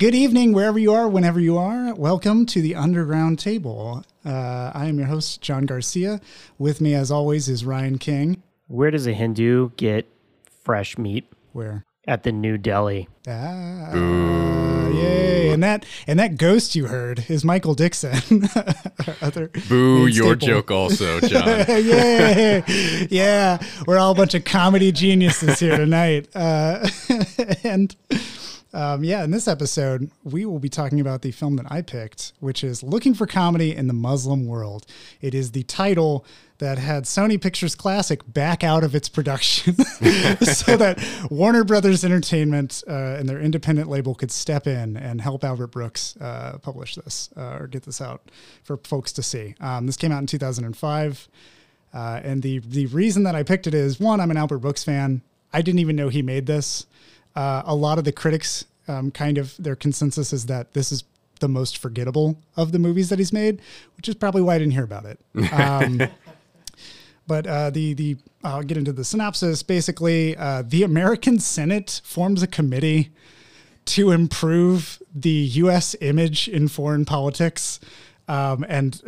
Good evening, wherever you are, whenever you are. Welcome to the Underground Table. Uh, I am your host, John Garcia. With me, as always, is Ryan King. Where does a Hindu get fresh meat? Where? At the New Delhi. Ah, yay! And that and that ghost you heard is Michael Dixon. Other Boo! Your joke also, John. yeah, yeah. We're all a bunch of comedy geniuses here tonight, uh, and um, yeah, in this episode, we will be talking about the film that I picked, which is Looking for Comedy in the Muslim World. It is the title that had Sony Pictures Classic back out of its production so that Warner Brothers Entertainment uh, and their independent label could step in and help Albert Brooks uh, publish this uh, or get this out for folks to see. Um, this came out in 2005. Uh, and the, the reason that I picked it is one, I'm an Albert Brooks fan. I didn't even know he made this. Uh, a lot of the critics um, kind of their consensus is that this is the most forgettable of the movies that he's made, which is probably why I didn't hear about it. Um, but uh, the the I'll get into the synopsis. Basically, uh, the American Senate forms a committee to improve the U.S. image in foreign politics. Um, and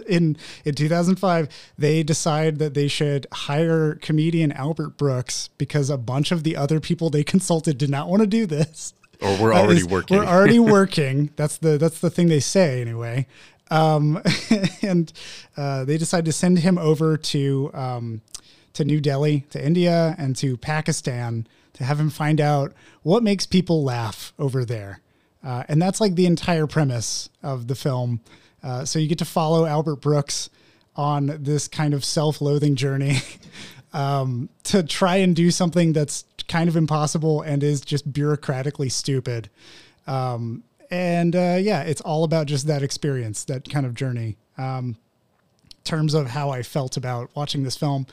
in in 2005, they decide that they should hire comedian Albert Brooks because a bunch of the other people they consulted did not want to do this. Or we're already is, working. We're already working. That's the that's the thing they say anyway. Um, and uh, they decide to send him over to um, to New Delhi, to India, and to Pakistan to have him find out what makes people laugh over there. Uh, and that's like the entire premise of the film. Uh, so you get to follow Albert Brooks on this kind of self-loathing journey um, to try and do something that's kind of impossible and is just bureaucratically stupid. Um, and uh, yeah, it's all about just that experience, that kind of journey. Um, terms of how I felt about watching this film,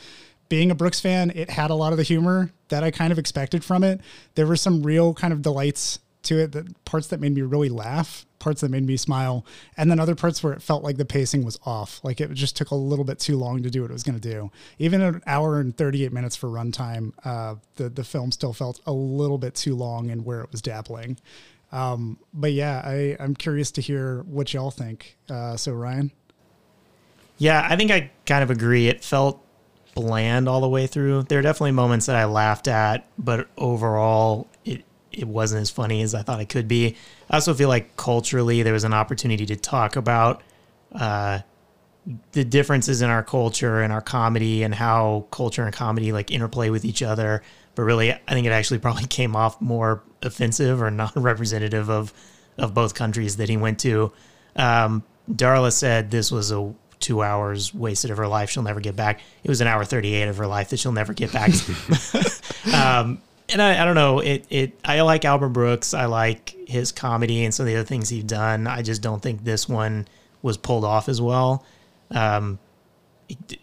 being a Brooks fan, it had a lot of the humor that I kind of expected from it. There were some real kind of delights to it, that parts that made me really laugh, parts that made me smile, and then other parts where it felt like the pacing was off. Like it just took a little bit too long to do what it was going to do. Even an hour and 38 minutes for runtime, uh, the, the film still felt a little bit too long and where it was dabbling. Um, but yeah, I, I'm curious to hear what y'all think. Uh, so, Ryan? Yeah, I think I kind of agree. It felt bland all the way through. There are definitely moments that I laughed at, but overall, it it wasn't as funny as I thought it could be. I also feel like culturally there was an opportunity to talk about uh, the differences in our culture and our comedy and how culture and comedy like interplay with each other. But really, I think it actually probably came off more offensive or not representative of of both countries that he went to. Um, Darla said this was a two hours wasted of her life she'll never get back. It was an hour 38 of her life that she'll never get back. um, and I, I don't know. It it I like Albert Brooks. I like his comedy and some of the other things he's done. I just don't think this one was pulled off as well. Um, it,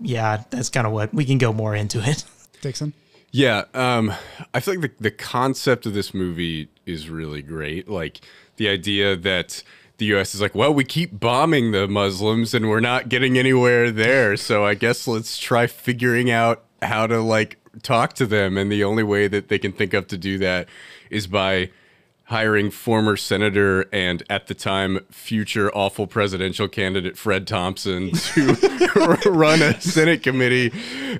yeah, that's kind of what we can go more into it. Dixon. Yeah, um, I feel like the the concept of this movie is really great. Like the idea that the U.S. is like, well, we keep bombing the Muslims and we're not getting anywhere there. So I guess let's try figuring out how to like talk to them. And the only way that they can think of to do that is by hiring former senator and at the time future awful presidential candidate Fred Thompson to run a Senate committee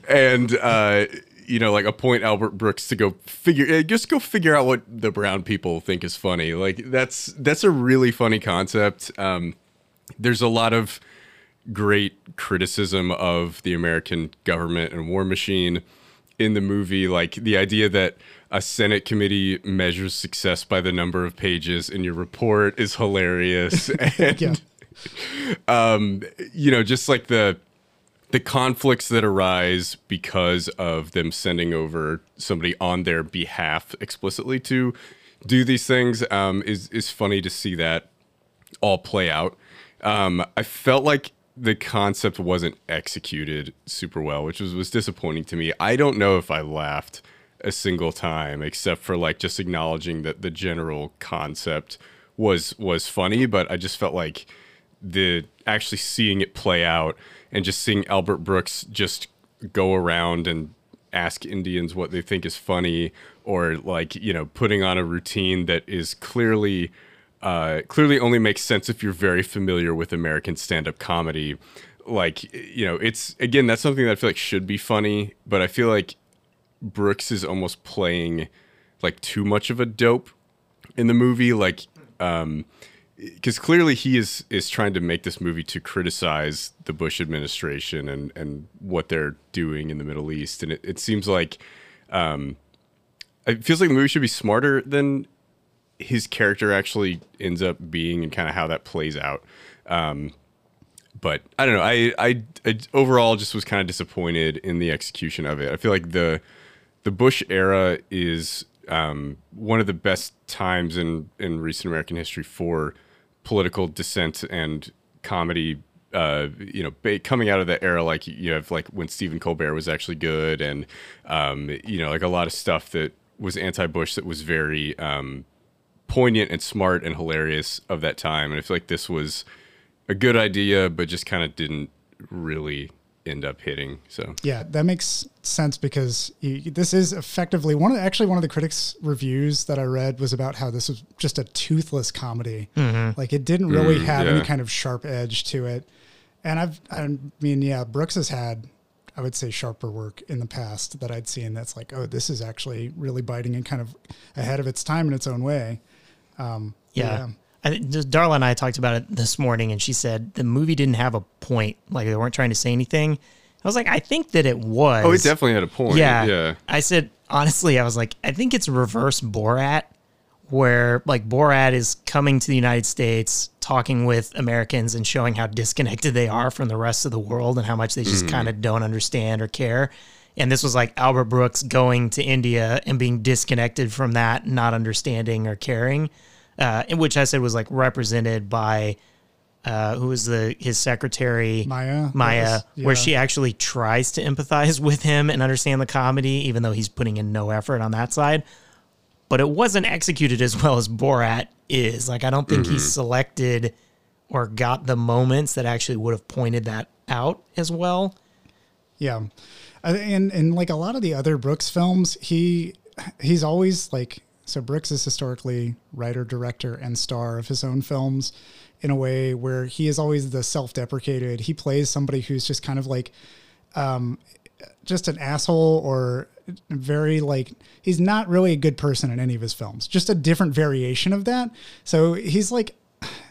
and uh, you know like appoint Albert Brooks to go figure eh, just go figure out what the brown people think is funny. Like that's that's a really funny concept. Um, there's a lot of great criticism of the American government and war machine in the movie like the idea that a senate committee measures success by the number of pages in your report is hilarious and yeah. um you know just like the the conflicts that arise because of them sending over somebody on their behalf explicitly to do these things um, is is funny to see that all play out. Um, I felt like the concept wasn't executed super well, which was was disappointing to me. I don't know if I laughed a single time except for like just acknowledging that the general concept was was funny, but I just felt like the actually seeing it play out and just seeing Albert Brooks just go around and ask Indians what they think is funny, or like you know putting on a routine that is clearly uh, clearly only makes sense if you're very familiar with American stand-up comedy. Like you know, it's again that's something that I feel like should be funny, but I feel like Brooks is almost playing like too much of a dope in the movie. Like, um, because clearly he is is trying to make this movie to criticize the Bush administration and and what they're doing in the Middle East, and it, it seems like um, it feels like the movie should be smarter than his character actually ends up being, and kind of how that plays out. Um, but I don't know. I, I I overall just was kind of disappointed in the execution of it. I feel like the the Bush era is um, one of the best times in in recent American history for political dissent and comedy. Uh, you know, ba- coming out of that era, like you have like when Stephen Colbert was actually good, and um, you know, like a lot of stuff that was anti-Bush that was very um, poignant and smart and hilarious of that time. And I feel like this was a good idea, but just kind of didn't really end up hitting. So Yeah, that makes sense because you, this is effectively one of the, actually one of the critics' reviews that I read was about how this was just a toothless comedy. Like it didn't really Mm, have any kind of sharp edge to it. And I've, I mean, yeah, Brooks has had, I would say, sharper work in the past that I'd seen. That's like, oh, this is actually really biting and kind of ahead of its time in its own way. Um, Yeah. I Darla and I talked about it this morning, and she said the movie didn't have a point. Like they weren't trying to say anything. I was like, I think that it was. oh, it definitely had a point. Yeah. yeah. I said, honestly, I was like, I think it's reverse Borat, where like Borat is coming to the United States, talking with Americans and showing how disconnected they are from the rest of the world and how much they just kind of don't understand or care. And this was like Albert Brooks going to India and being disconnected from that, not understanding or caring, uh, in which I said was like represented by uh, who was the his secretary Maya, Maya, that was- where yeah. she actually tries to empathize with him and understand the comedy, even though he's putting in no effort on that side. But it wasn't executed as well as Borat is. Like, I don't think he selected or got the moments that actually would have pointed that out as well. Yeah, I- and and like a lot of the other Brooks films, he he's always like so. Brooks is historically writer, director, and star of his own films in a way where he is always the self-deprecated. He plays somebody who's just kind of like um, just an asshole or very like he's not really a good person in any of his films. Just a different variation of that. So he's like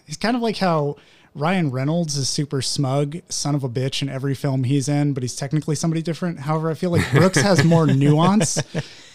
he's kind of like how Ryan Reynolds is super smug, son of a bitch in every film he's in, but he's technically somebody different. However, I feel like Brooks has more nuance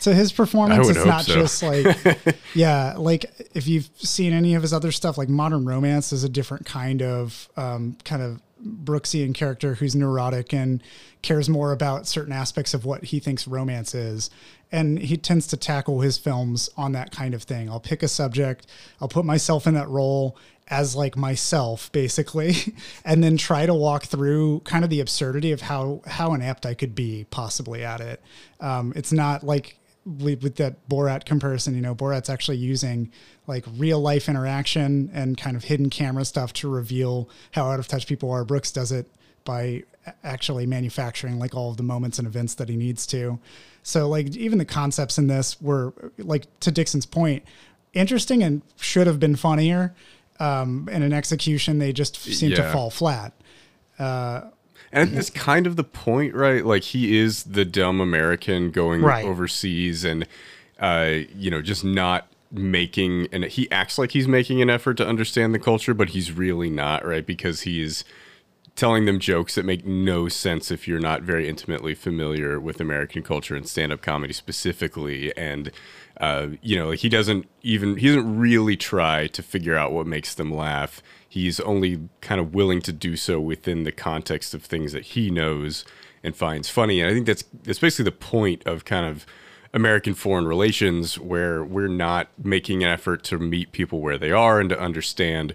to his performance. It's not so. just like yeah, like if you've seen any of his other stuff, like Modern Romance is a different kind of um, kind of Brooksian character who's neurotic and cares more about certain aspects of what he thinks romance is. And he tends to tackle his films on that kind of thing. I'll pick a subject, I'll put myself in that role as like myself basically and then try to walk through kind of the absurdity of how how inept I could be possibly at it. Um, it's not like with, that Borat comparison, you know, Borat's actually using like real life interaction and kind of hidden camera stuff to reveal how out of touch people are. Brooks does it by actually manufacturing like all of the moments and events that he needs to. So like even the concepts in this were like to Dixon's point, interesting and should have been funnier. Um, and in execution, they just seem to fall flat. And it's kind of the point, right? Like he is the dumb American going Right. overseas and uh, you know, just not making and he acts like he's making an effort to understand the culture, but he's really not, right? Because he's telling them jokes that make no sense if you're not very intimately familiar with American culture and stand-up comedy specifically. And uh, you know, he doesn't even he doesn't really try to figure out what makes them laugh. He's only kind of willing to do so within the context of things that he knows and finds funny. And I think that's that's basically the point of kind of American foreign relations, where we're not making an effort to meet people where they are and to understand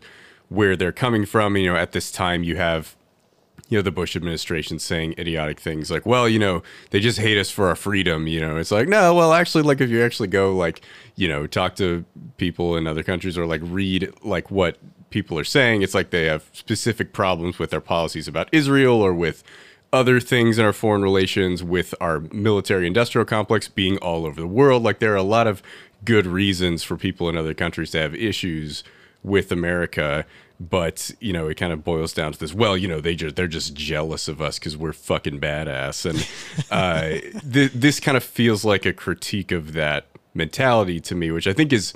where they're coming from. You know, at this time, you have you know the Bush administration saying idiotic things like, "Well, you know, they just hate us for our freedom." You know, it's like, no, well, actually, like if you actually go like you know talk to people in other countries or like read like what people are saying, it's like they have specific problems with their policies about Israel or with other things in our foreign relations with our military industrial complex being all over the world. Like there are a lot of good reasons for people in other countries to have issues with America. But you know, it kind of boils down to this. Well, you know, they just they're just jealous of us because we're fucking badass, and uh, th- this kind of feels like a critique of that mentality to me, which I think is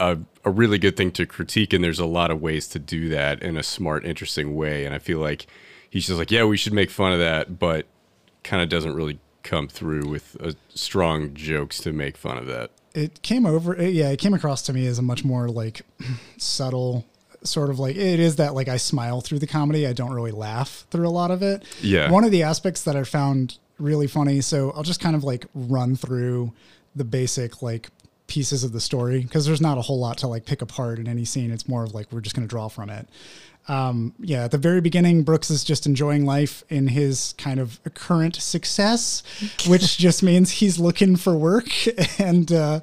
a, a really good thing to critique. And there's a lot of ways to do that in a smart, interesting way. And I feel like he's just like, yeah, we should make fun of that, but kind of doesn't really come through with uh, strong jokes to make fun of that. It came over, yeah, it came across to me as a much more like subtle sort of like it is that like I smile through the comedy. I don't really laugh through a lot of it. Yeah. One of the aspects that I found really funny, so I'll just kind of like run through the basic like pieces of the story because there's not a whole lot to like pick apart in any scene. It's more of like we're just going to draw from it. Um, yeah, at the very beginning, Brooks is just enjoying life in his kind of current success, which just means he's looking for work and uh,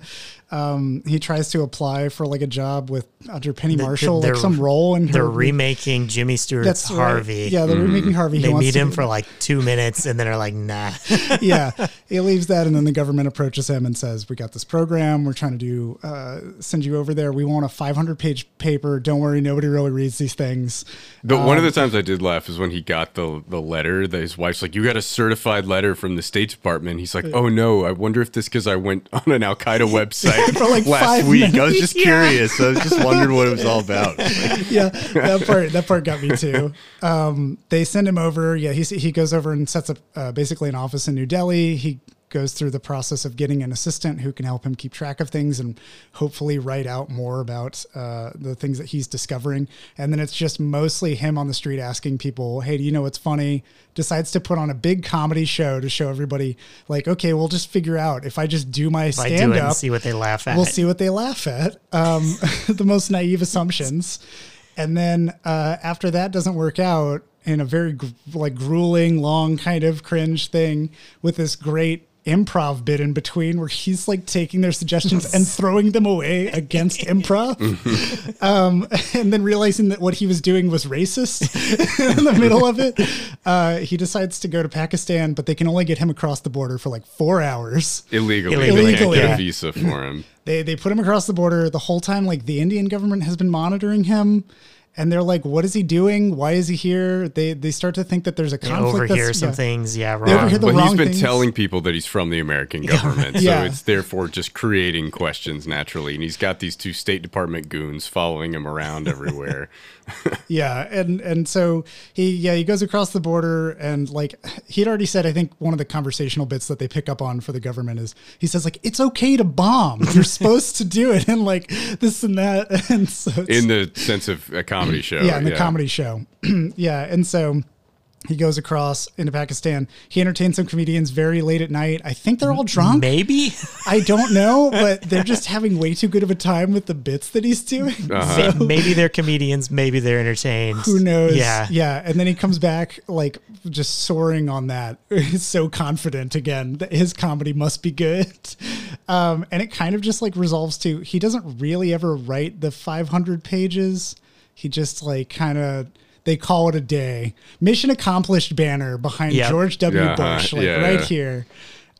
um, he tries to apply for like a job with under Penny Marshall, like they're- some role in her. They're remaking Jimmy Stewart's That's right. Harvey. Yeah, they're remaking Harvey. They wants meet him be- for like two minutes and then are like, nah. yeah, he leaves that, and then the government approaches him and says, "We got this program. We're trying to do uh, send you over there. We want a 500 page paper. Don't worry, nobody really reads these things." The, one of Um, the times I did laugh is when he got the the letter that his wife's like, "You got a certified letter from the State Department." He's like, "Oh no, I wonder if this because I went on an Al Qaeda website For, like, last five week. I was just curious. I was just wondering what it was all about." yeah, that part that part got me too. Um, they send him over. Yeah, he he goes over and sets up uh, basically an office in New Delhi. He goes through the process of getting an assistant who can help him keep track of things and hopefully write out more about uh, the things that he's discovering. And then it's just mostly him on the street asking people, "Hey, do you know what's funny?" Decides to put on a big comedy show to show everybody, like, okay, we'll just figure out if I just do my If I do stand up, see what they laugh at. we'll see what they laugh at. Um, the most naive assumptions, and then uh, after that doesn't work out in a very gr- like grueling, long kind of cringe thing with this great improv bit in between where he's like taking their suggestions and throwing them away against improv. Um, and then realizing that what he was doing was racist in the middle of it uh, he decides to go to pakistan but they can only get him across the border for like four hours. Illegally, Illegally, they can't get a visa for him. they they put him across the border the whole time like the indian government has been monitoring him and they're like what is he doing why is he here they they start to think that there's a They conflict overhear that's- some yeah. things. Yeah, They wrong. overhear the But he's been things. telling people that he's from the American government, Yeah. so it's therefore just creating questions naturally. And he's got these two State Department goons following him around everywhere. yeah and and so he yeah he goes across the border and like he'd already said i think one of the conversational bits that they pick up on for the government is he says like it's okay to bomb you're supposed to do it and like this and that and so in the sense of a comedy show. yeah in the comedy show yeah and so he goes across into pakistan he entertains some comedians very late at night i think they're all drunk Maybe. i don't know but they're just having way too good of a time with the bits that he's doing Uh-huh. So- maybe they're comedians. Maybe they're entertained. who knows? Yeah. Yeah. And then he comes back like just soaring on that. He's so confident again that his comedy must be good. Um, and it kind of just like resolves to he doesn't really ever write the 500 pages. He just like kind of they call it a day. Mission accomplished banner behind Yep. George W. Yeah, uh-huh. Bush, like yeah, right yeah. here.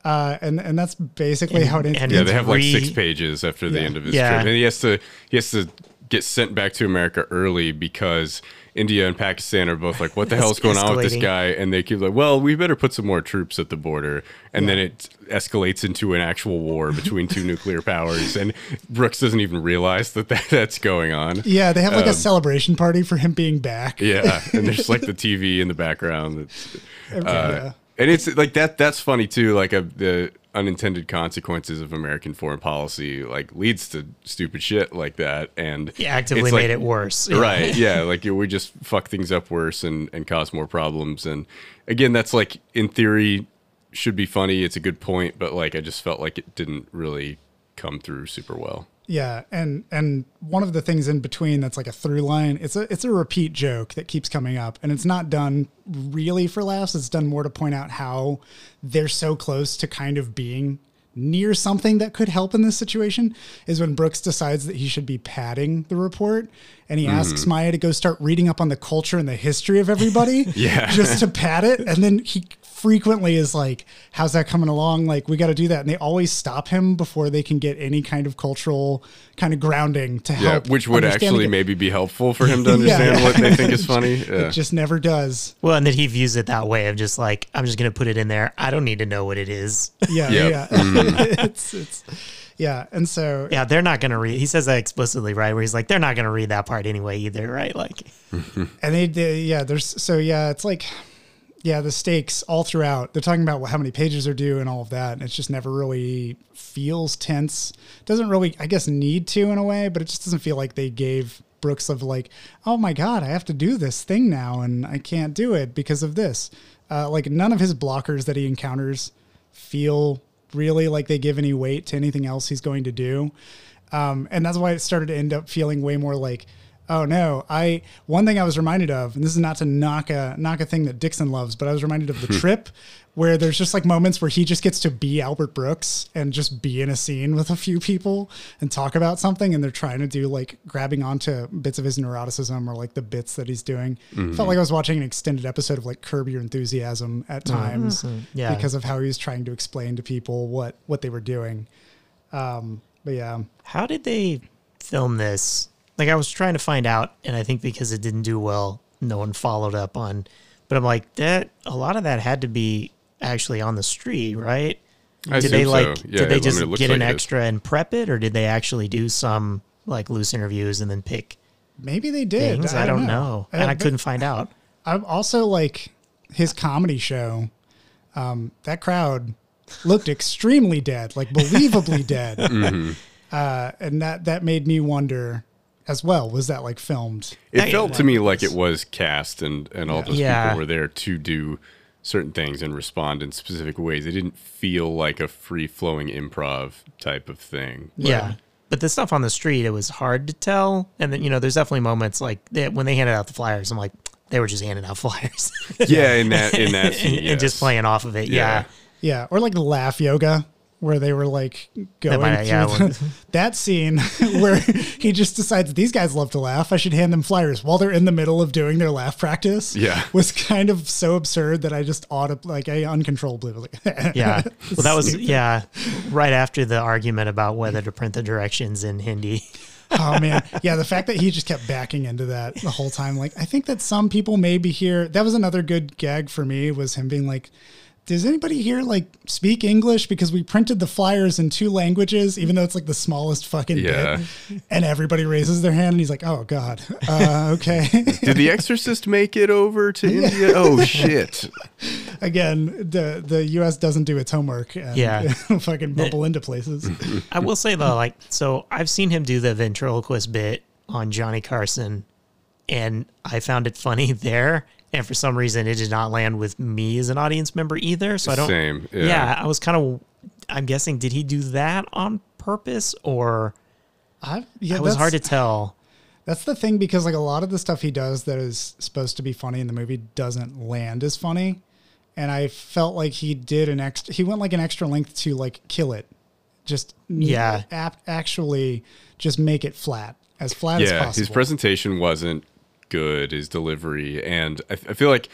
Uh, and and that's basically how it ends. and Yeah, they have like six pages after the end of his Yeah. trip, and he has to he has to get sent back to America early because India and Pakistan are both like, "What the hell's going on with this guy?" And they keep like, "Well, we better put some more troops at the border," and then it escalates into an actual war between two nuclear powers, and Brooks doesn't even realize that, that that's going on. yeah, they have like a celebration party for him being back. Um, Yeah, and there's like the TV in the background. That's, Okay, uh, yeah. and it's like that. That's funny too. Like a, the unintended consequences of American foreign policy, like leads to stupid shit like that. And He actively it's like- made it worse. Right? Yeah. Like we just fuck things up worse and and cause more problems. And again, that's like in theory should be funny. It's a good point, but like I just felt like it didn't really come through super well. Yeah, and and one of the things in between that's like a through line. It's a it's a repeat joke that keeps coming up, and it's not done really for laughs. It's done more to point out how they're so close to kind of being near something that could help in this situation is when Brooks decides that he should be padding the report and he mm-hmm. asks Maya to go start reading up on the culture and the history of everybody Yeah. just to pad it and then he frequently is like how's that coming along like we got to do that and they always stop him before they can get any kind of cultural kind of grounding to Yeah, help which would actually it. maybe be helpful for him to understand what they think is funny. Yeah. it just never does Well, and then he views it that way of just like, I'm just going to put it in there. I don't need to know what it is. yeah Yep. yeah mm-hmm. it's it's yeah and so yeah, they're not going to read. He says that explicitly, right? Where he's like, they're not going to read that part anyway either, right? Like, and they, they yeah there's so yeah it's like yeah the stakes all throughout they're talking about how many pages are due and all of that and it's just never really feels tense. Doesn't really i guess need to in a way but it just doesn't feel like they gave brooks of like oh my god i have to do this thing now and i can't do it because of this. Uh, like none of his blockers that he encounters feel really like they give any weight to anything else he's going to do. Um, and that's why it started to end up feeling way more like oh no. I one thing i was reminded of and this is not to knock a knock a thing that dixon loves but i was reminded of the hmm. trip where there's just like moments where he just gets to be albert brooks and just be in a scene with a few people and talk about something and they're trying to do like grabbing onto bits of his neuroticism or like the bits that he's doing. Mm-hmm. Felt like i was watching an extended episode of like curb your enthusiasm at mm-hmm. times mm-hmm. Yeah. because of how he was trying to explain to people what what they were doing. Um but yeah. How did they film this? Like, I was trying to find out, and I think because it didn't do well, no one followed up on. But I'm like, that a lot of that had to be actually on the street, right? I did they assume like? so. Yeah, did they just mean, it get an like it is. extra and prep it, or did they actually do some like loose interviews and then pick maybe they did things? I, don't know, and Uh, I couldn't find out. I'm also like his comedy show. Um, that crowd looked extremely dead, like believably dead, Mm-hmm. uh, and that that made me wonder as well. Was that like filmed? It Yeah, felt to me like it was cast and, and all those Yeah. people were there to do certain things and respond in specific ways. It didn't feel like a free flowing improv type of thing. Yeah. But the stuff on the street, it was hard to tell. And then, you know, there's definitely moments like they, when they handed out the flyers, I'm like, they were just handing out flyers Yeah, in that in that and, scene, and just playing off of it. Yeah. Yeah, or like the laugh yoga where they were like going might- through yeah, the- that scene where he just decides these guys love to laugh. I should hand them flyers while they're in the middle of doing their laugh practice. Yeah. was kind of so absurd that I just ought to like I uncontrollably was like, Yeah. Well, that was, yeah, right after the argument about whether to print the directions in Hindi. oh man, yeah. The fact that he just kept backing into that the whole time, like I think that some people maybe here. That was another good gag for me was him being like. Does anybody here like speak English? Because we printed the flyers in two languages, even though it's like the smallest fucking Yeah. bit. And everybody raises their hand, and he's like, "Oh God, uh, okay." Did The Exorcist make it over to India? Oh shit! Again, the the U.S. doesn't do its homework, and Yeah. fucking bubble into places. I will say though, like, so I've seen him do the ventriloquist bit on Johnny Carson, and I found it funny there. And for some reason, it did not land with me as an audience member either. So I don't. Same. Yeah. Yeah, I was kind of. I'm guessing, did he do that on purpose, or I, yeah, it was hard to tell? That's the thing because like a lot of the stuff he does that is supposed to be funny in the movie doesn't land as funny, and I felt like he did an extra. He went like an extra length to like kill it, just Yeah. ap- actually just make it flat as flat as yeah, possible. his presentation wasn't good, his delivery, and I, I feel like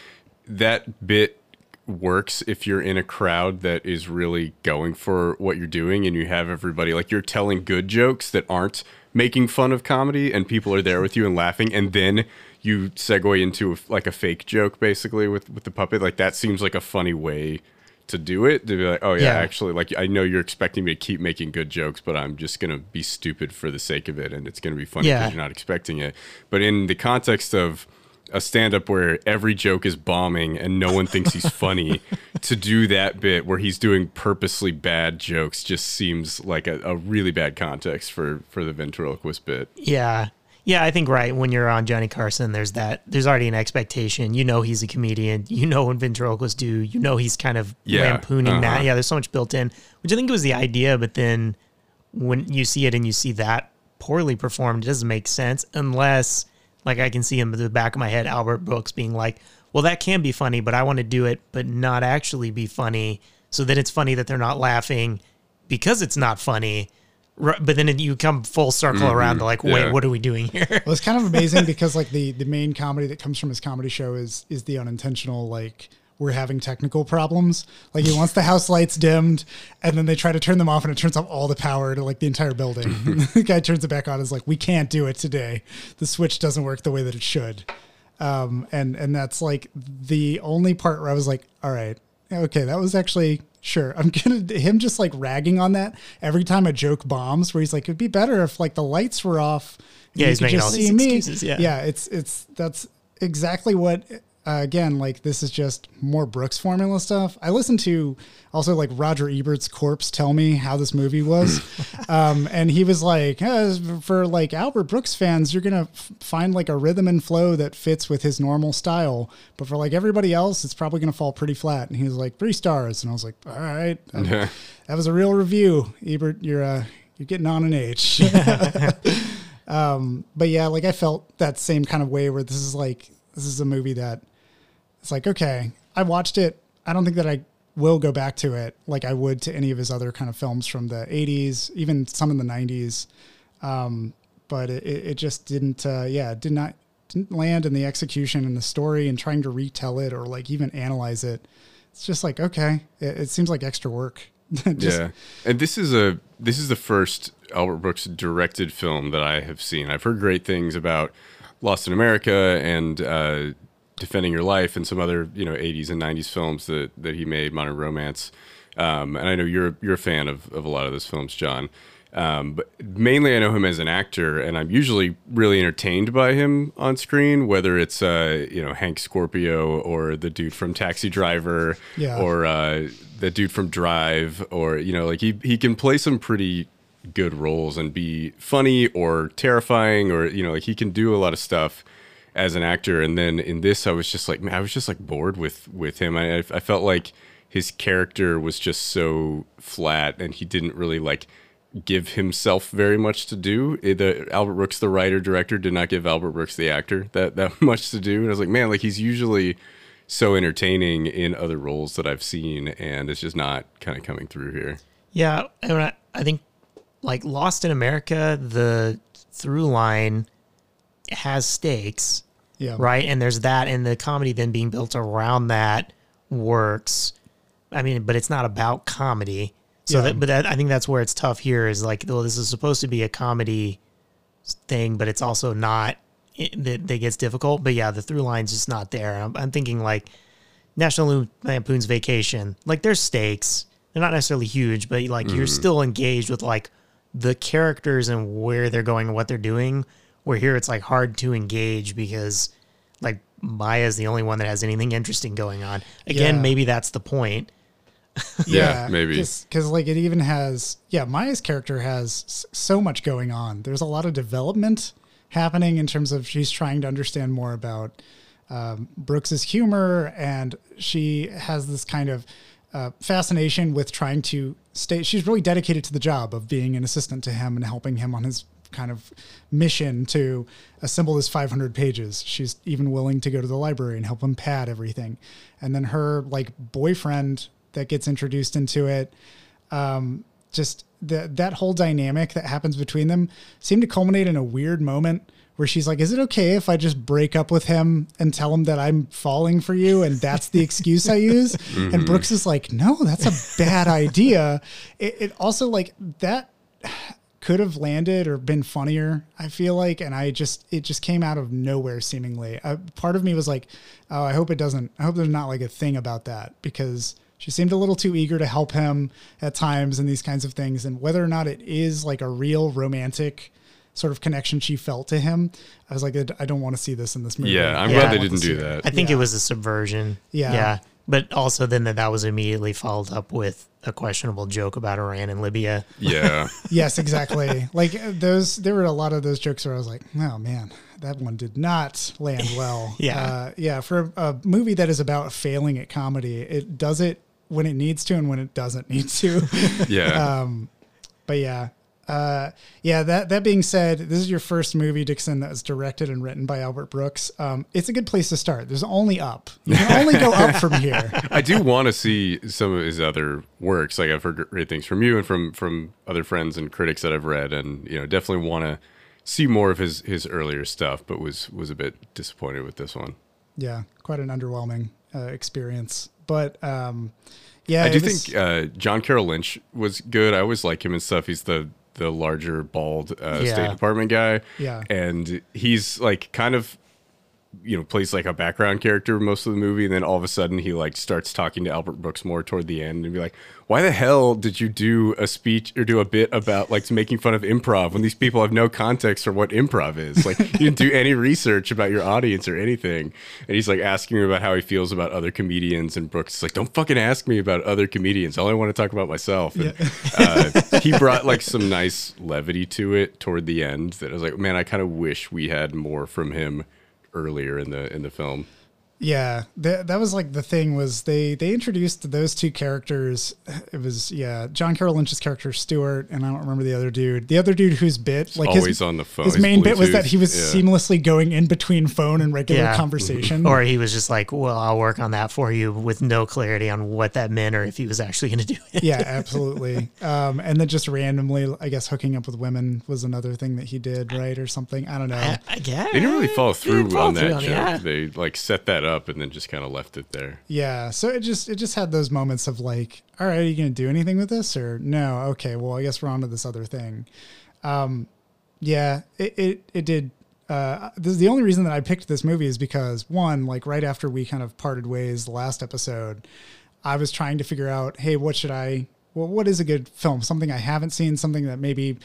that bit works if you're in a crowd that is really going for what you're doing and you have everybody like you're telling good jokes that aren't making fun of comedy and people are there with you and laughing. And then you segue into a, like a fake joke basically with with the puppet. Like that seems like a funny way to do it to be like oh yeah, Yeah. actually like i know you're expecting me to keep making good jokes but i'm just gonna be stupid for the sake of it and it's gonna be funny because Yeah. you're not expecting it but in the context of a stand-up where every joke is bombing and no one thinks he's funny to do that bit where he's doing purposely bad jokes just seems like a, a really bad context for for the ventriloquist bit Yeah. Yeah, I think right when you're on Johnny Carson, there's that. There's already an expectation. You know he's a comedian. You know when ventriloquists do. You know he's kind of Yeah, lampooning that. uh-huh. Yeah, there's so much built in, which I think was the idea. But then when you see it and you see that poorly performed, it doesn't make sense unless, like, I can see him in the back of my head, Albert Brooks being like, "Well, that can be funny, but I want to do it, but not actually be funny, so that it's funny that they're not laughing." because it's not funny. R- But then you come full circle around to like, wait, Mm-hmm. yeah. what are we doing here? Well, it's kind of amazing because like the the main comedy that comes from his comedy show is is the unintentional like we're having technical problems. Like he wants the house lights dimmed, and then they try to turn them off, and it turns off all the power to like the entire building. the guy turns it back on. and Is like, we can't do it today. The switch doesn't work the way that it should. Um, and and that's like the only part where I was like, all right, okay, that was actually sure. I'm gonna him just like ragging on that every time a joke bombs, where he's like, it'd be better if like the lights were off. Yeah, you he's making just all these see me. excuses, yeah. yeah, it's it's that's exactly what. Uh, again, like this is just more Brooks formula stuff. I listened to also like Roger Ebert's Corpse tell me how this movie was, um, and he was like, "Uh, for like Albert Brooks fans, you're gonna f- find like a rhythm and flow that fits with his normal style, but for like everybody else, it's probably gonna fall pretty flat." And he was like, three stars, and I was like, "All right, that, that was a real review, Ebert. You're uh, you're getting on an H." um, but yeah, like I felt that same kind of way where this is like this is a movie that it's like okay, I watched it. I don't think that I will go back to it like I would to any of his other kind of films from the '80s, even some in the '90s. Um, but it, it just didn't. Uh, yeah, did not didn't land in the execution and the story and trying to retell it or like even analyze it. It's just like okay, it, it seems like extra work. Just- yeah, and this is a this is the first Albert Brooks directed film that I have seen. I've heard great things about Lost in America and uh, Defending Your Life and some other you know 80s and 90s films that that he made, Modern Romance. Um, and I know you're you're a fan of of a lot of those films, John. Um, but mainly, I know him as an actor, and I'm usually really entertained by him on screen, whether it's uh, you know Hank Scorpio or the dude from Taxi Driver, Yeah. or uh, the dude from Drive, or you know, like he he can play some pretty good roles and be funny or terrifying, or you know, like he can do a lot of stuff as an actor. And then in this, I was just like, man, I was just like bored with with him. I I felt like his character was just so flat, and he didn't really like give himself very much to do. Eh, The Albert Brooks, the writer director, did not give Albert Brooks, the actor, that that much to do. And I was like, man, like he's usually so entertaining in other roles that I've seen, and it's just not kind of coming through here. Yeah, and I, I think like Lost in America, the through line has stakes, yeah, right? And there's that, and the comedy then being built around that works. I mean, but it's not about comedy. So, Yeah. that, but that, I think that's where it's tough here. Is like, well, this is supposed to be a comedy thing, but it's also not. It, that, that gets difficult. But yeah, the through line's just not there. I'm, I'm thinking like National Lampoon's Vacation. Like there's stakes. They're not necessarily huge, but like you're mm. still engaged with like the characters and where they're going and what they're doing. Where here it's like hard to engage because like Maya's the only one that has anything interesting going on. Again, Yeah. maybe that's the point. Yeah, maybe. because like it even has yeah Maya's character has so much going on. There's a lot of development happening in terms of she's trying to understand more about um, Brooks's humor, and she has this kind of uh, fascination with trying to stay. She's really dedicated to the job of being an assistant to him and helping him on his kind of mission to assemble this 500 pages. She's even willing to go to the library and help him pad everything. And then her like boyfriend that gets introduced into it um, just the, that whole dynamic that happens between them seemed to culminate in a weird moment where she's like, "Is it okay if I just break up with him and tell him that I'm falling for you and that's the excuse I use?" And Brooks is like, "No, that's a bad idea." It, it also like that could have landed or been funnier. I feel like, and I just it just came out of nowhere seemingly. Uh, part of me was like, "Oh, I hope it doesn't. I hope there's not like a thing about that because." She seemed a little too eager to help him at times and these kinds of things. And whether or not it is like a real romantic sort of connection she felt to him, I was like, I don't want to see this in this movie. Yeah, I'm Yeah. glad they didn't do that. I think Yeah. it was a subversion. Yeah. Yeah. But also then that, that was immediately followed up with a questionable joke about Iran and Libya. Yeah. Yes, exactly. like uh, those, there were a lot of those jokes where I was like, oh man, that one did not land well. Yeah. Uh, yeah. For a, a movie that is about failing at comedy, it does it when it needs to and when it doesn't need to. Yeah. um, but yeah, Uh, yeah. That that being said, this is your first movie, Dixon, that was directed and written by Albert Brooks. Um, it's a good place to start. There's only up. You can only go up from here. I do want to see some of his other works. Like I've heard great things from you and from from other friends and critics that I've read, and you know, definitely want to see more of his his earlier stuff. But was was a bit disappointed with this one. Yeah, quite an underwhelming uh, experience. But um, yeah, I do think uh, John Carroll Lynch was good. I always like him and stuff. He's the the larger, bald uh, Yeah. State Department guy. Yeah. and he's like kind of you know plays like a background character most of the movie, and then all of a sudden he like starts talking to Albert Brooks more toward the end, and be like, "Why the hell did you do a speech or do a bit about like making fun of improv when these people have no context for what improv is? Like you didn't do any research about your audience or anything." And he's like asking him about how he feels about other comedians, and Brooks is like, "Don't fucking ask me about other comedians. All I want to talk about myself." And, uh, he brought like some nice levity to it toward the end. That I was like, man, I kind of wish we had more from him earlier in the in the film. Yeah, that that was like the thing was they they introduced those two characters. It was yeah, John Carroll Lynch's character Stuart, and I don't remember the other dude. The other dude whose bit like always his, on the phone. His His main bit was that he was yeah. seamlessly going in between phone and regular Yeah. conversation. Or he was just like, well, I'll work on that for you with no clarity on what that meant or if he was actually going to do it. yeah, absolutely. Um, and then just randomly, I guess hooking up with women was another thing that he did, right, or something. I don't know. I, I guess. They didn't really follow through follow on that through on joke. yeah. They like set that up and then just kind of left it there. Yeah, so it just it just had those moments of like, all right, are you to do anything with this or no? Okay, well, I guess we're on to this other thing. Um, yeah, it it, it did. Uh, this, the only reason that I picked this movie is because one, like right after we kind of parted ways the last episode, I was trying to figure out, hey, what should I? Well, what is a good film? Something I haven't seen, something that maybe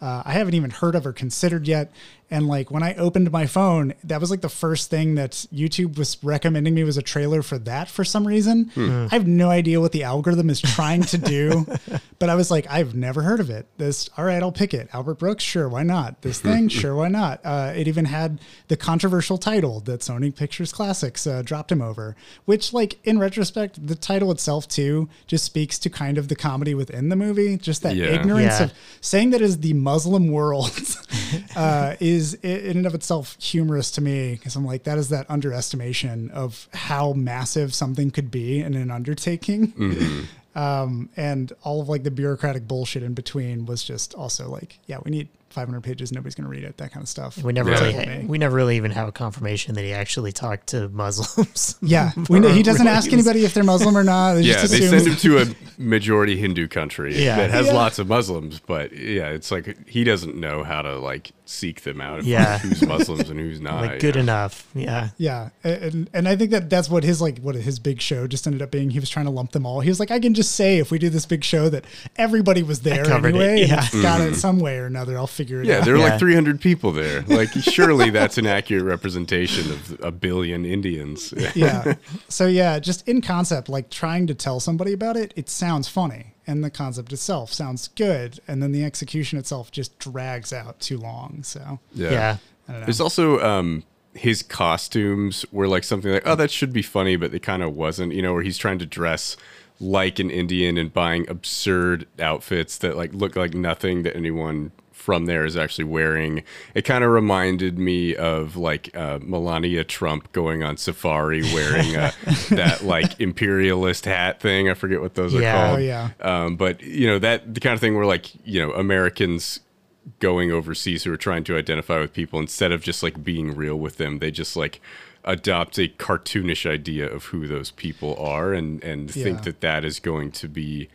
uh, I haven't even heard of or considered yet. And like when I opened my phone, that was like the first thing that YouTube was recommending me was a trailer for that for some reason. I have no idea what the algorithm is trying to do, but I was like, I've never heard of it. This, all right, I'll pick it. Albert Brooks, sure, why not? This thing, sure, why not? Uh, it even had the controversial title that Sony Pictures Classics uh, dropped him over, which, like in retrospect, the title itself too just speaks to kind of the comedy within the movie, just that Yeah. ignorance Yeah. of saying that is the Muslim world uh, is i- in and of itself humorous to me because I'm like that is that underestimation of how massive something could be in an undertaking. Um, and all of like the bureaucratic bullshit in between was just also like, yeah, we need 500 pages. Nobody's going to read it. That kind of stuff. We never Yeah. really, we never really even have a confirmation that he actually talked to Muslims. yeah, we know, he doesn't ask anybody if they're Muslim or not. They Yeah, just they assume send him to a majority Hindu country Yeah. that has Yeah. lots of Muslims, but yeah, it's like he doesn't know how to like seek them out. and Yeah. who's Muslims and who's not. like good you know? enough. Yeah. Yeah, and and I think that that's what his like what his big show just ended up being. He was trying to lump them all. He was like, I can just say if we do this big show that everybody was there covered it, anyway. yeah. it's got it mm-hmm. some way or another. I'll figure it out. Yeah, out. there are Yeah. like 300 people there. Like, surely that's an accurate representation of a billion Indians. yeah. So yeah, just in concept, like trying to tell somebody about it, it sounds funny, and the concept itself sounds good, and then the execution itself just drags out too long. So Yeah. I don't know. There's also um, his costumes were like something like, oh, that should be funny, but it kind of wasn't. You know, where he's trying to dress like an Indian and buying absurd outfits that like look like nothing that anyone from there is actually wearing. It kind of reminded me of like uh, Melania Trump going on safari wearing uh, that like imperialist hat thing. I forget what those Yeah. are called. Oh, yeah. Um, but you know that the kind of thing where like you know Americans going overseas who are trying to identify with people instead of just like being real with them, they just like adopt a cartoonish idea of who those people are and and Yeah. think that that is going to be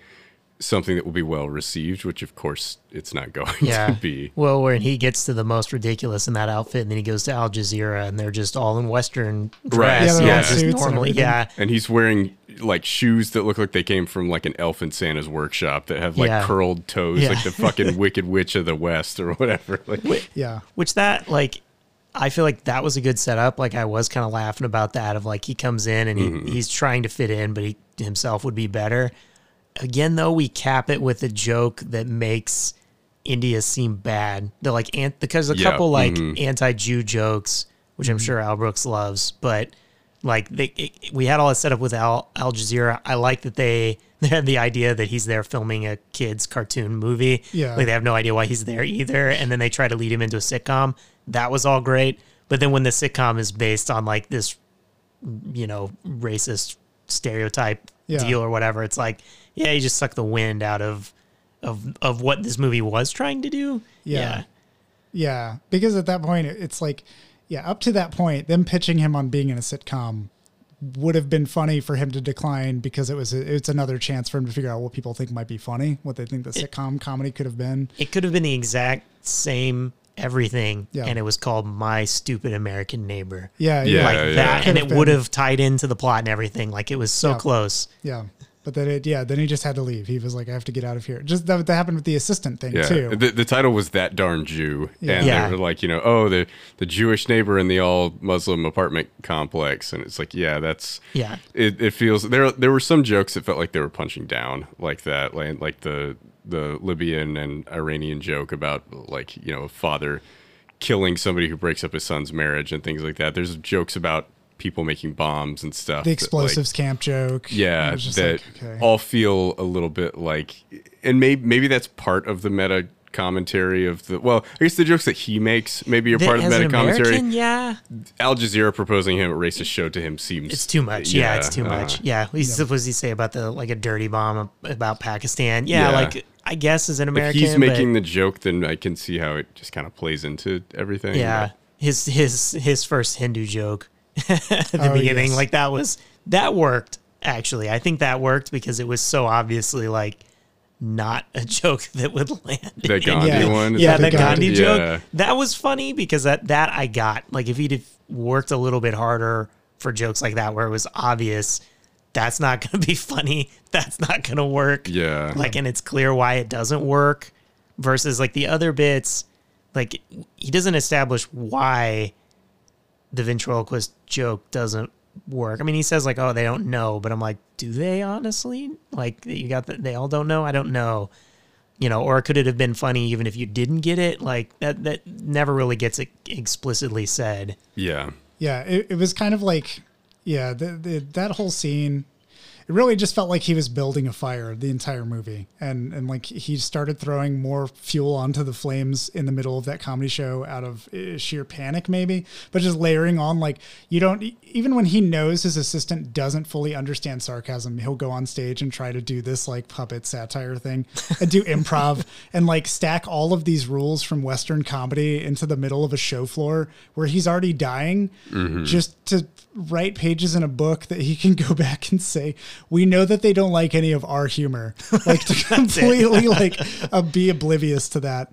something that will be well received, which of course it's not going Yeah. to be. Well, when he gets to the most ridiculous in that outfit, and then he goes to Al Jazeera, and they're just all in Western Right. dress. Yeah, they're all just suits and normally. everything. Yeah. And he's wearing like shoes that look like they came from like an elf in Santa's workshop that have like Yeah. curled toes, Yeah. like the fucking Wicked Witch of the West or whatever. Like, yeah, Which that like I feel like that was a good setup. Like I was kind of laughing about that of like he comes in and he, mm-hmm. he's trying to fit in, but he himself would be better. Again, though, we cap it with a joke that makes India seem bad. They're like ant because a Yeah, couple like mhm. anti-Jew jokes, which I'm sure Al Brooks loves, but like they it, we had all that set up with Al Al Jazeera. I like that they they had the idea that he's there filming a kids cartoon movie. Yeah. like they have no idea why he's there either, and then they try to lead him into a sitcom. That was all great, but then when the sitcom is based on like this, you know, racist stereotype Yeah. deal or whatever, it's like, yeah, you just suck the wind out of of of what this movie was trying to do. Yeah. Yeah, because at that point, it's like, yeah, up to that point, them pitching him on being in a sitcom would have been funny for him to decline because it was it's another chance for him to figure out what people think might be funny, what they think the sitcom comedy could have been. It could have been the exact same everything, Yeah. and it was called My Stupid American Neighbor. Yeah, Yeah, yeah, like yeah. that, and Could it would have tied into the plot and everything. Like it was so Yeah. close. yeah. But then it, yeah, then he just had to leave. He was like, I have to get out of here. Just that, that happened with the assistant thing Yeah, too. the, the title was that darn Jew, Yeah. and Yeah. they were like, you know, oh, the the Jewish neighbor in the all Muslim apartment complex, and it's like, yeah, that's Yeah. It, it feels there. There were some jokes that felt like they were punching down, like that, like, like the the Libyan and Iranian joke about like you know a father killing somebody who breaks up his son's marriage and things like that. There's jokes about people making bombs and stuff. the that, like, explosives camp joke. yeah, just that like, okay. all feel a little bit like, and maybe maybe that's part of the meta commentary of the. Well, I guess the jokes that he makes maybe are Th- part of the meta commentary. American, yeah, Al Jazeera proposing him a racist show to him seems it's too much. Yeah, it's too uh, much. Yeah, what does he say about the like a dirty bomb about Pakistan? Yeah, Yeah. like I guess as an american If he's making but, the joke, then I can see how it just kind of plays into everything. yeah, his his his first Hindu joke at the Oh, beginning, yes. like that was that worked. Actually, I think that worked because it was so obviously like not a joke that would land. The Gandhi Yeah. one. yeah, that the Gandhi Yeah. joke that was funny because that that I got. Like if he'd have worked a little bit harder for jokes like that, where it was obvious that's not going to be funny, that's not going to work. Yeah. like and it's clear why it doesn't work. Versus like the other bits, like he doesn't establish why the ventriloquist joke doesn't work. I mean, he says like, "Oh, they don't know," but I'm like, "Do they honestly?" Like, you got the, they all don't know. I don't know, you know. Or could it have been funny even if you didn't get it? Like that that never really gets it explicitly said. Yeah. Yeah, it, it was kind of like, yeah, the, the, that whole scene. It really just felt like he was building a fire the entire movie, and and like he started throwing more fuel onto the flames in the middle of that comedy show out of uh, sheer panic, maybe, but just layering on like you don't even when he knows his assistant doesn't fully understand sarcasm, he'll go on stage and try to do this like puppet satire thing and do improv and like stack all of these rules from Western comedy into the middle of a show floor where he's already dying just to write pages in a book that he can go back and say, we know that they don't like any of our humor. Like to completely like uh, be oblivious to that.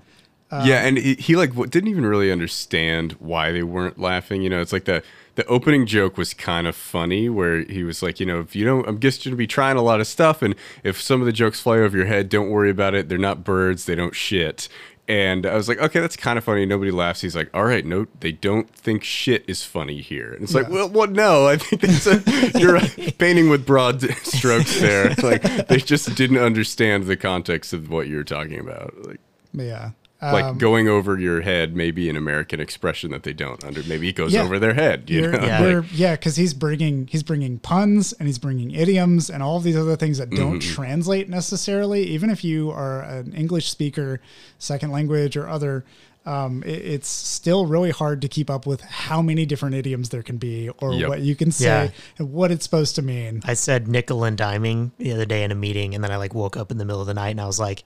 yeah, and he, he like w- didn't even really understand why they weren't laughing. You know, it's like the the opening joke was kind of funny, where he was like, you know, if you don't, I'm just going to be trying a lot of stuff, and if some of the jokes fly over your head, don't worry about it. They're not birds. They don't shit. And I was like, okay, that's kind of funny. Nobody laughs. He's like, all right, no, they don't think shit is funny here. And it's like, well, well, no, I think that's a, you're painting with broad strokes there. It's like they just didn't understand the context of what you're talking about. Like, But yeah. like Um, going over your head may be an American expression that they don't under. Maybe it goes Yeah. over their head. You know? Yeah. you're- yeah, because he's bringing he's bringing puns and he's bringing idioms and all of these other things that don't Mm-hmm. translate necessarily. Even if you are an English speaker, second language or other, um, it, it's still really hard to keep up with how many different idioms there can be or Yep. what you can say Yeah. and what it's supposed to mean. I said nickel and diming the other day in a meeting, and then I like woke up in the middle of the night and I was like,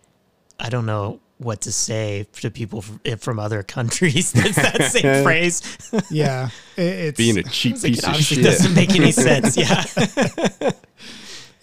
I don't know what to say to people from, eh, from other countries. That's that same phrase. Yeah, it's Being a cheap It's like, piece of obviously shit. doesn't make any sense. Yeah.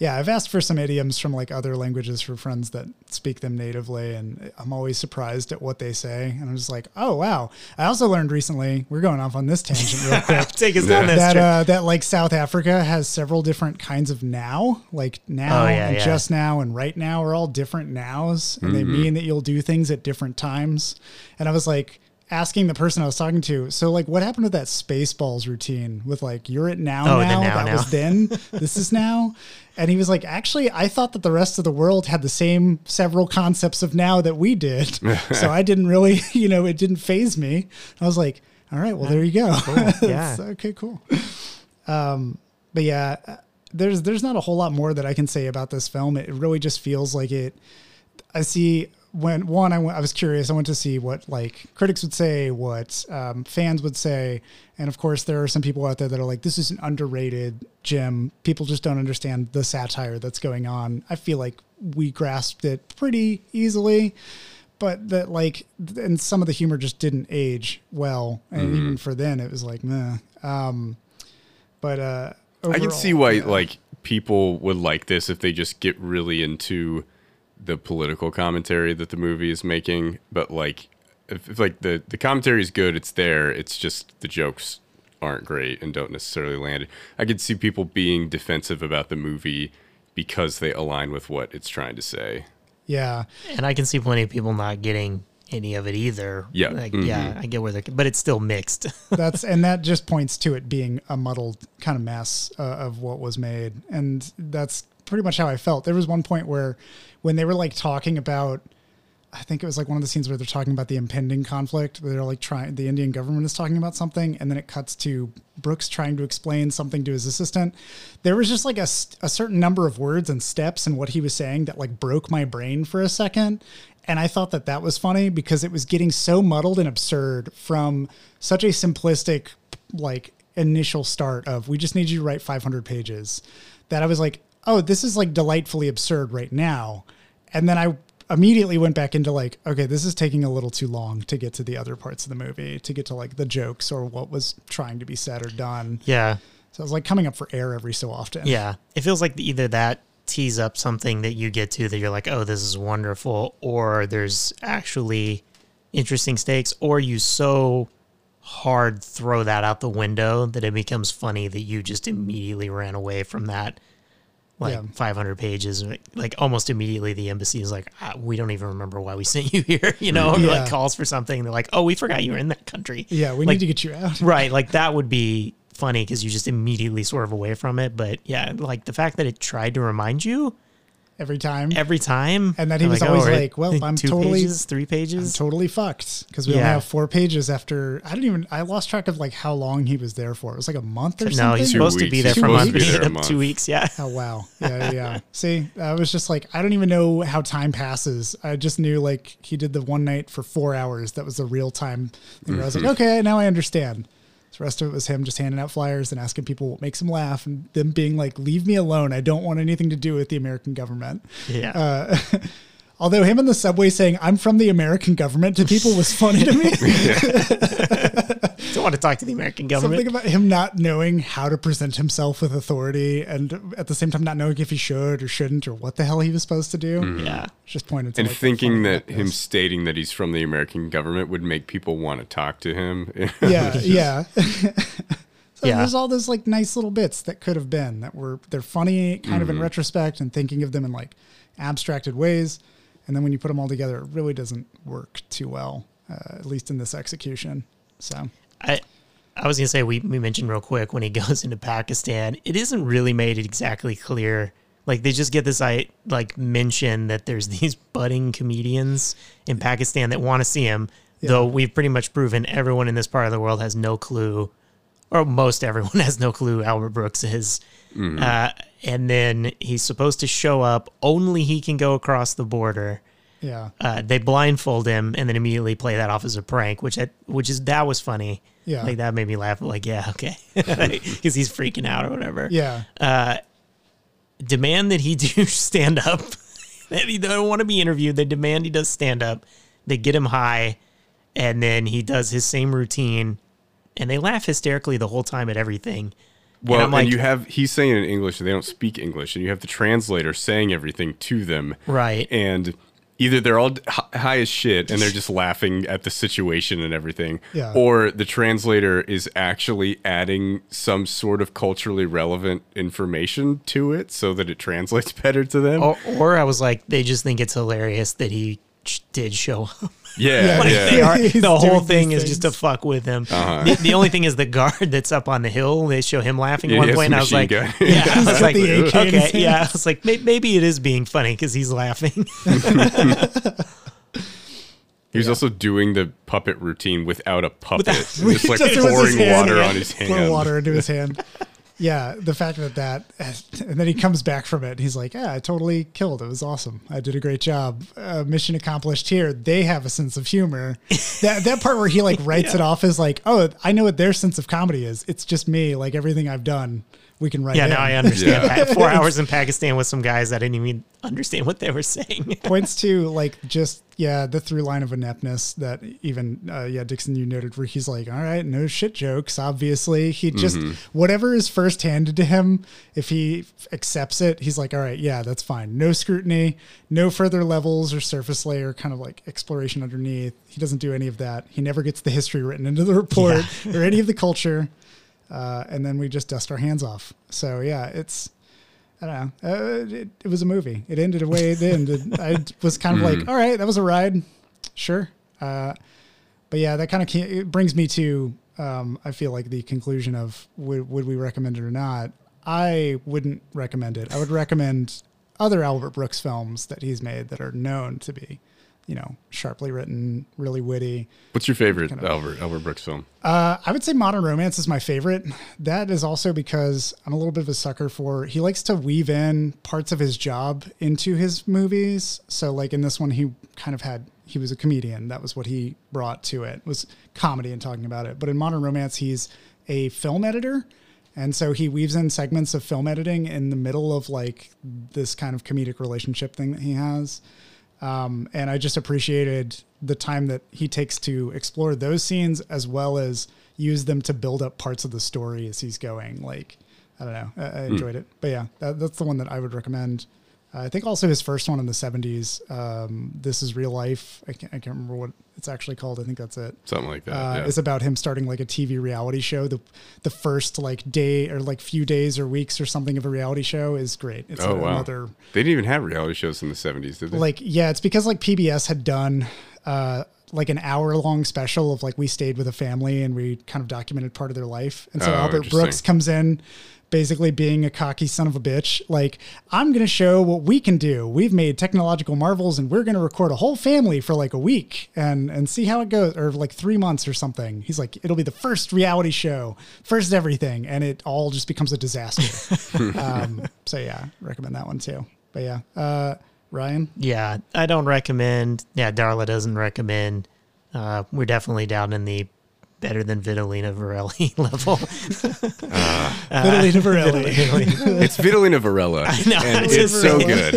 Yeah, I've asked for some idioms from like other languages for friends that speak them natively, and I'm always surprised at what they say. And I'm just like, oh wow! I also learned recently. We're going off on this tangent real quick. Take us down this that trip. uh, that like South Africa has several different kinds of now, like now Oh, yeah, and yeah. just now and right now are all different nows, and they Mm-hmm. mean that you'll do things at different times. And I was like asking the person I was talking to, so like what happened to that Spaceballs routine with like you're at now Oh, now, now, that now. was then, this is now. And he was like, actually, I thought that the rest of the world had the same several concepts of now that we did. so I didn't really, you know, it didn't phase me. I was like, all right, well, there you go. yeah. Okay, cool. Um, but yeah, there's there's not a whole lot more that I can say about this film. It really just feels like it. I see when one I went, I was curious. I went to see what like critics would say, what um, fans would say, and of course there are some people out there that are like, "This is an underrated Jim." People just don't understand the satire that's going on. I feel like we grasped it pretty easily, but that like, and some of the humor just didn't age well, and even for then it was like, meh. Um, but uh, I can see why yeah. like people would like this if they just get really into the political commentary that the movie is making. But like, if, if like the the commentary is good, it's there. It's just the jokes aren't great and don't necessarily land. I could see people being defensive about the movie because they align with what it's trying to say. yeah. And I can see plenty of people not getting any of it either. Yeah. Like, Mhm. yeah, I get where they're, but it's still mixed. that's and that just points to it being a muddled kind of mess uh, of what was made and that's pretty much how i felt. There was one point where when they were like talking about i think it was like one of the scenes where they're talking about the impending conflict they're like trying the indian government is talking about something and then it cuts to brooks trying to explain something to his assistant. There was just like a, a certain number of words and steps and what he was saying that like broke my brain for a second and I thought that that was funny because it was getting so muddled and absurd from such a simplistic, like, initial start of we just need you to write 500 pages that I was like, oh, this is like delightfully absurd right now. And then I immediately went back into like, okay, this is taking a little too long to get to the other parts of the movie, to get to like the jokes or what was trying to be said or done. yeah. So I was like coming up for air every so often. Yeah. It feels like either that tease up something that you get to that you're like, oh, this is wonderful, or there's actually interesting stakes, or you so hard throw that out the window that it becomes funny that you just immediately ran away from that. Like Yeah. 500 pages, like almost immediately, the embassy is like, ah, "We don't even remember why we sent you here," you know, Yeah. like calls for something. They're like, "Oh, we forgot you were in that country." Yeah, we Like, need to get you out. right like that would be funny because you just immediately swerve away from it but yeah like the fact that it tried to remind you Every time. every time And that he I'm was like, oh, always oh, like, well, I'm two totally- pages, three I'm pages totally fucked because we only have four pages after. I don't even. I lost track of like how long he was there for. It was like a month or no something. he's Two supposed to be there He's for a month to but be he there a ended up two weeks yeah Oh wow, yeah, yeah, yeah. See, I was just like, I don't even know how time passes. I just knew like he did the one night for four hours. That was the real time thing. Where I was like, okay, now I understand. The rest of it was him just handing out flyers and asking people what makes him laugh, and them being like, "Leave me alone. I don't want anything to do with the American government." yeah Uh, Although him in the subway saying "I'm from the American government" to people was funny to me. don't want to talk to the american government Something about him not knowing how to present himself with authority, and at the same time not knowing if he should or shouldn't or what the hell he was supposed to do. yeah Just pointed to And like, thinking that him this. stating that he's from the American government would make people want to talk to him. yeah, yeah. so Yeah. there's all those like nice little bits that could have been that were they're funny kind of Mm-hmm. in retrospect and thinking of them in like abstracted ways, and then when you put them all together, it really doesn't work too well, uh, at least in this execution. So I I was gonna say we, we mentioned real quick when he goes into Pakistan, it isn't really made exactly clear. Like they just get this I like mention that there's these budding comedians in Pakistan that want to see him, though we've pretty much proven everyone in this part of the world has no clue, or most everyone has no clue who Albert Brooks is. Uh, and then he's supposed to show up. Only he can go across the border yeah, uh, they blindfold him and then immediately play that off as a prank, which I, which is that was funny. Yeah. like that made me laugh. Like, yeah, okay, because he's freaking out or whatever. yeah. Demand that he do stand up. that he don't want to be interviewed. They demand he does stand up. They get him high, and then he does his same routine, and they laugh hysterically the whole time at everything. Well, I'm and, like- you have he's saying in English and they don't speak English, and you have the translator saying everything to them, Right. And either they're all high as shit and they're just laughing at the situation and everything, Yeah. or the translator is actually adding some sort of culturally relevant information to it so that it translates better to them. Or, or I was like, they just think it's hilarious that he ch- did show up. Yeah, Yeah, Like yeah. they are, the whole thing is just to fuck with him. Uh-huh. The, the only thing is the guard that's up on the hill. They show him laughing at Yeah, one point. And I was like, gun. yeah, I was like, the AK in his okay, yeah. I was like, maybe it is being funny because he's laughing. He was also doing the puppet routine without a puppet, Without- just like Just pouring water yeah. on his hand. Pour water into his hand. Yeah, the fact that that, and then he comes back from it. And he's like, "Yeah, I totally killed. It was awesome. I did a great job. Uh, mission accomplished." Here, they have a sense of humor. that that part where he like writes it off as like, "Oh, I know what their sense of comedy is. It's just me. Like everything I've done, we can write." Yeah, in. now I understand. Yeah. that. Four hours in Pakistan with some guys that didn't even understand what they were saying. points to like just yeah the through line of ineptness that even uh, yeah Dixon you noted where he's like all right no shit jokes obviously he just whatever is first handed to him if he f- accepts it he's like all right yeah that's fine no scrutiny no further levels or surface layer kind of like exploration underneath he doesn't do any of that he never gets the history written into the report or any of the culture uh, and then we just dust our hands off so yeah it's I don't know. Uh, it, it was a movie. It ended the way it ended. I was kind of like, all right, that was a ride. Sure. Uh, but yeah, that kind of it brings me to, um, I feel like the conclusion of would, would we recommend it or not? I wouldn't recommend it. I would recommend other Albert Brooks films that he's made that are known to be, you know, sharply written, really witty. What's your favorite of- Albert Albert Brooks film? Uh, I would say Modern Romance is my favorite. That is also because I'm a little bit of a sucker for. He likes to weave in parts of his job into his movies. So, like in this one, he kind of had he was a comedian. That was what he brought to it was comedy and talking about it. But in Modern Romance, he's a film editor. And so he weaves in segments of film editing in the middle of like this kind of comedic relationship thing that he has. Um, and I just appreciated the time that he takes to explore those scenes as well as use them to build up parts of the story as he's going. Like, I don't know, I, I enjoyed it. But yeah, that, that's the one that I would recommend. I think also his first one in the 70s, um, This is Real Life. I can't, I can't remember what it's actually called. I think that's it. Something like that. Uh, yeah. It's about him starting like a TV reality show. The the first like day or like few days or weeks or something of a reality show is great. It's oh a- wow. another They didn't even have reality shows in the seventies, did they? like yeah it's because like pbs had done uh like an hour long special of like we stayed with a family and we kind of documented part of their life and so Oh, albert brooks comes in basically being a cocky son of a bitch like i'm gonna show what we can do we've made technological marvels and we're gonna record a whole family for like a week and and see how it goes or like three months or something he's like it'll be the first reality show first everything and it all just becomes a disaster um so yeah recommend that one too but yeah uh ryan Yeah, I don't recommend. Yeah, Darla doesn't recommend. Uh, we're definitely down in the better than Vitalina Varelli level. Vitalina Varelli. it's Vitalina Varela, know, and it's it's so good.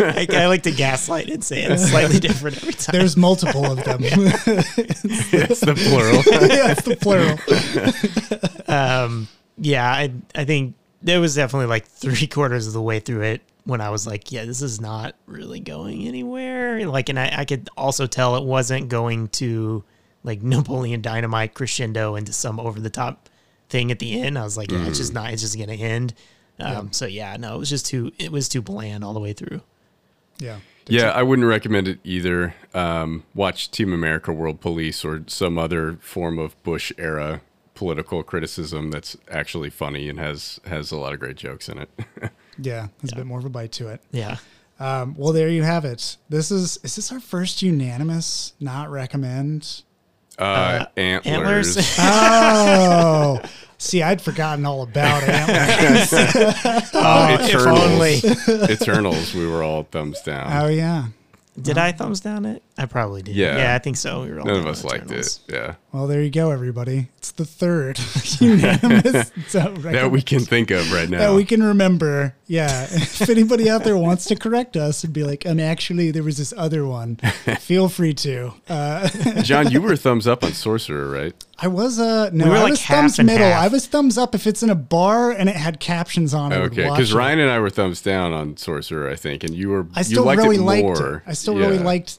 I, I like to gaslight and say it's slightly different every time. There's multiple of them. it's the plural. yeah, it's the plural. um, yeah, I I think there was definitely like three quarters of the way through it when I was like, yeah, this is not really going anywhere. Like, and I, I could also tell it wasn't going to like Napoleon Dynamite crescendo into some over the top thing at the end. I was like, yeah, it's just not. It's just gonna end. Um, So yeah, no, it was just too. It was too bland all the way through. Yeah. Yeah, I wouldn't recommend it either. Um, watch Team America World Police or some other form of Bush era political criticism that's actually funny and has has a lot of great jokes in it. Yeah. There's a bit more of a bite to it. Yeah. Um, well, there you have it. This is, is this our first unanimous not recommend? Uh, antlers. Antlers. Oh, see, I'd forgotten all about it. oh, if Eternals. only. Eternals. We were all thumbs down. Oh, yeah. Did I thumbs down it? I probably did. Yeah. Yeah, I think so. We were all None of us on liked it. Yeah, Well, there you go, everybody. It's the third unanimous that we can think of right now. that we can remember. Yeah. If anybody out there wants to correct us and be like, um, actually, there was this other one, feel free to. Uh, John, you were thumbs up on Sorcerer, right? I was, uh, no, We I like was thumbs middle. half. I was thumbs up if it's in a bar and it had captions on it. Okay, because. Ryan and I were thumbs down on Sorcerer, I think, and you were. I still you liked really it liked more. it. I still really liked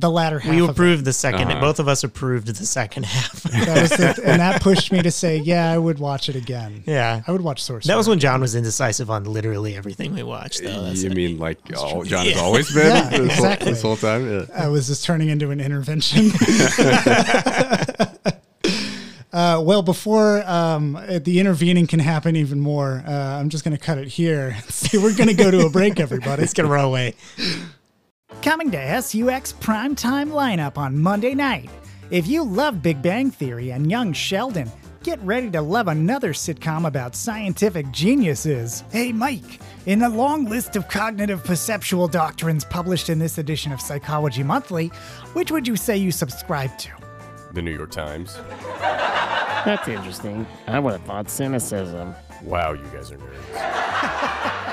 the latter half. We of it. approved the 2nd Uh-huh. Both of us approved the second half. That was the, and that pushed me to say, yeah, I would watch it again. yeah. I would watch Sorcerer. That was when John was indecisive on literally everything we watched, though. That's You mean like all, John has always been Yeah, this, exactly. whole, this whole time? Yeah. I was just turning into an intervention. uh, well, before um, uh, the intervening can happen even more, uh, I'm just going to cut it here. See, we're going to go to a break, everybody. It's going to run away. Coming to SUX primetime lineup on Monday night. If you love Big Bang Theory and Young Sheldon, get ready to love another sitcom about scientific geniuses. Hey, Mike, in the long list of cognitive perceptual doctrines published in this edition of Psychology Monthly, which would you say you subscribe to? The New York Times. That's interesting. I would have thought cynicism. Wow, you guys are nerds.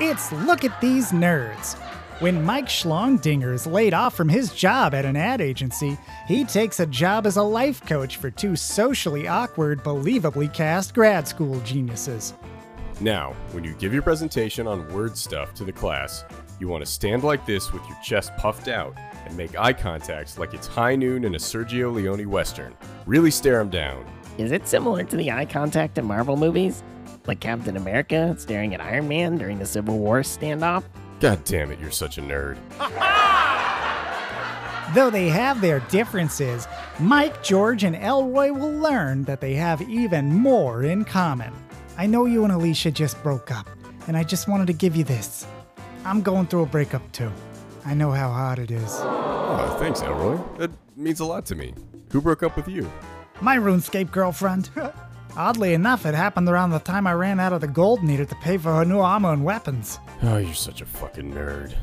It's Look at These Nerds. When Mike Schlongdinger is laid off from his job at an ad agency, he takes a job as a life coach for two socially awkward, believably cast grad school geniuses. Now, when you give your presentation on word stuff to the class, you want to stand like this with your chest puffed out and make eye contact like it's high noon in a Sergio Leone Western. Really stare him down. Is it similar to the eye contact in Marvel movies? Like Captain America staring at Iron Man during the Civil War standoff? God damn it, you're such a nerd. Though they have their differences, Mike, George, and Elroy will learn that they have even more in common. I know you and Alicia just broke up, and I just wanted to give you this. I'm going through a breakup too. I know how hard it is. Oh, thanks, Elroy. That means a lot to me. Who broke up with you? My RuneScape girlfriend. Oddly enough, it happened around the time I ran out of the gold needed to pay for her new armor and weapons. Oh, you're such a fucking nerd.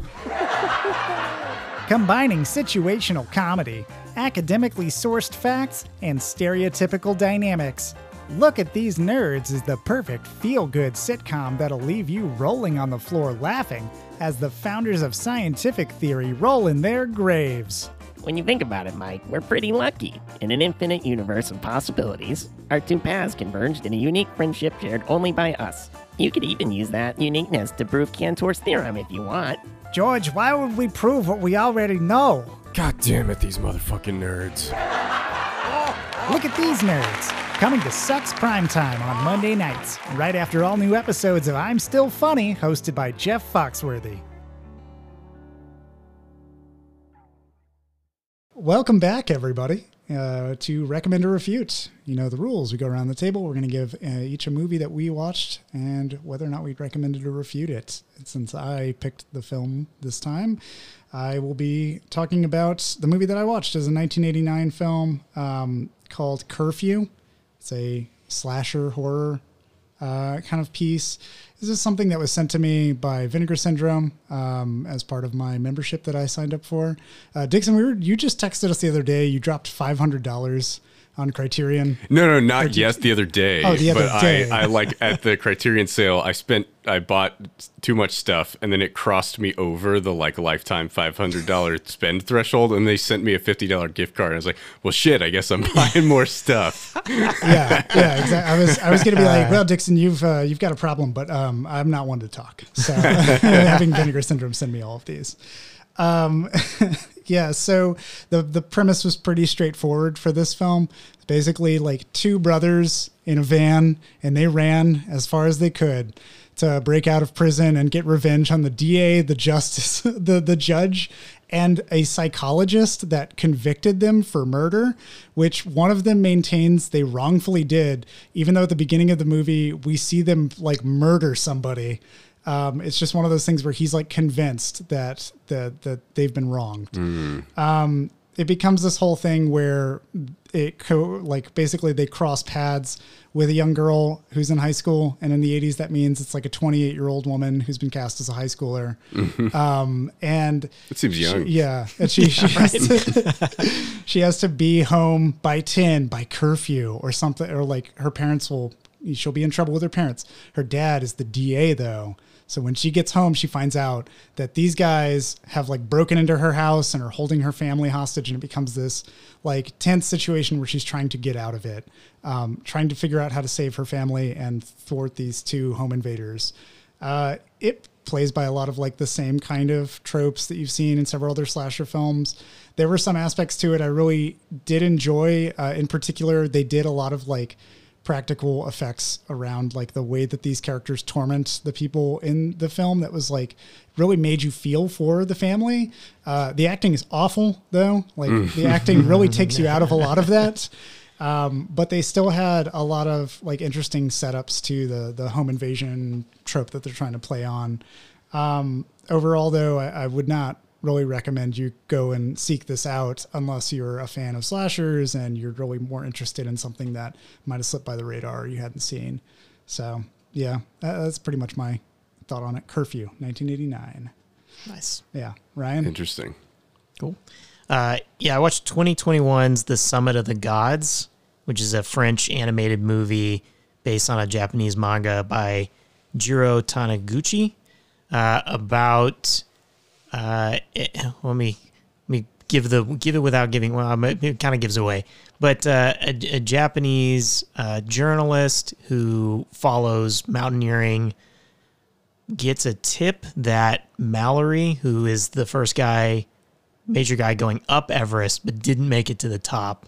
Combining situational comedy, academically sourced facts, and stereotypical dynamics. Look at These Nerds is the perfect feel good sitcom that'll leave you rolling on the floor laughing as the founders of scientific theory roll in their graves. When you think about it, Mike, we're pretty lucky. In an infinite universe of possibilities, our two paths converged in a unique friendship shared only by us. You could even use that uniqueness to prove Cantor's theorem if you want. George, why would we prove what we already know? God damn it, these motherfucking nerds. Oh, look at these nerds. Coming to Sucks Primetime on Monday nights, right after all new episodes of I'm Still Funny, hosted by Jeff Foxworthy. Welcome back, everybody, uh, to Recommend or Refute. You know the rules. We go around the table. We're going to give uh, each a movie that we watched and whether or not we'd recommend it or refute it. Since I picked the film this time, I will be talking about the movie that I watched. is a 1989 film um, called Curfew. It's a slasher horror uh, kind of piece. This is something that was sent to me by Vinegar Syndrome um, as part of my membership that I signed up for. Uh, Dixon, we were you just texted us the other day. You dropped five hundred dollars on Criterion. No, no, not yes. The other day. Oh, the other but day. I, I like at the Criterion sale. I spent, I bought too much stuff, and then it crossed me over the like lifetime five hundred dollar spend threshold, and they sent me a fifty dollar gift card. I was like, well, shit. I guess I'm buying more stuff. yeah, yeah, exactly. I was I was gonna be like, well, Dixon, you've uh, you've got a problem, but um, I'm not one to talk. So having Vinegar Syndrome send me all of these. Um, yeah, so the the premise was pretty straightforward for this film. Basically like two brothers in a van, and they ran as far as they could to break out of prison and get revenge on the DA, the justice, the the judge, and a psychologist that convicted them for murder, which one of them maintains they wrongfully did, even though at the beginning of the movie we see them like murder somebody. Um, it's just one of those things where he's like convinced that that that they've been wronged. Um, it becomes this whole thing where it co- like basically they cross paths with a young girl who's in high school, and in the '80s that means it's like a 28 year old woman who's been cast as a high schooler. Um, and It seems young. yeah, and she she, has to, she has to be home by ten by curfew or something, or like her parents will. She'll be in trouble with her parents. Her dad is the DA though, so when she gets home, she finds out that these guys have like broken into her house and are holding her family hostage, and it becomes this like tense situation where she's trying to get out of it, um, trying to figure out how to save her family and thwart these two home invaders. Uh, it plays by a lot of like the same kind of tropes that you've seen in several other slasher films. There were some aspects to it I really did enjoy. Uh, in particular, they did a lot of like practical effects around like the way that these characters torment the people in the film that was like really made you feel for the family. Uh, the acting is awful though. Like the acting really takes you out of a lot of that. Um, but they still had a lot of like interesting setups to the the home invasion trope that they're trying to play on. Um, overall though I, I would not really recommend you go and seek this out unless you're a fan of slashers and you're really more interested in something that might have slipped by the radar or you hadn't seen. So, yeah, that- that's pretty much my thought on it. Curfew, 1989. Nice. Yeah, Ryan. Interesting. Cool. Uh, yeah, I watched 2021's The Summit of the Gods, which is a French animated movie based on a Japanese manga by Jiro Taniguchi uh, about. Uh, it, let me let me give the give it without giving. Well, it kind of gives away, but uh, a, a Japanese uh, journalist who follows mountaineering gets a tip that Mallory, who is the first guy major guy going up Everest but didn't make it to the top,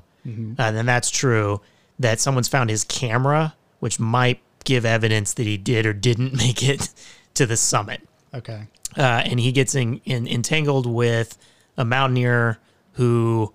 uh, then that's true. That someone's found his camera, which might give evidence that he did or didn't make it to the summit. Okay. Uh, and he gets in, in, entangled with a mountaineer who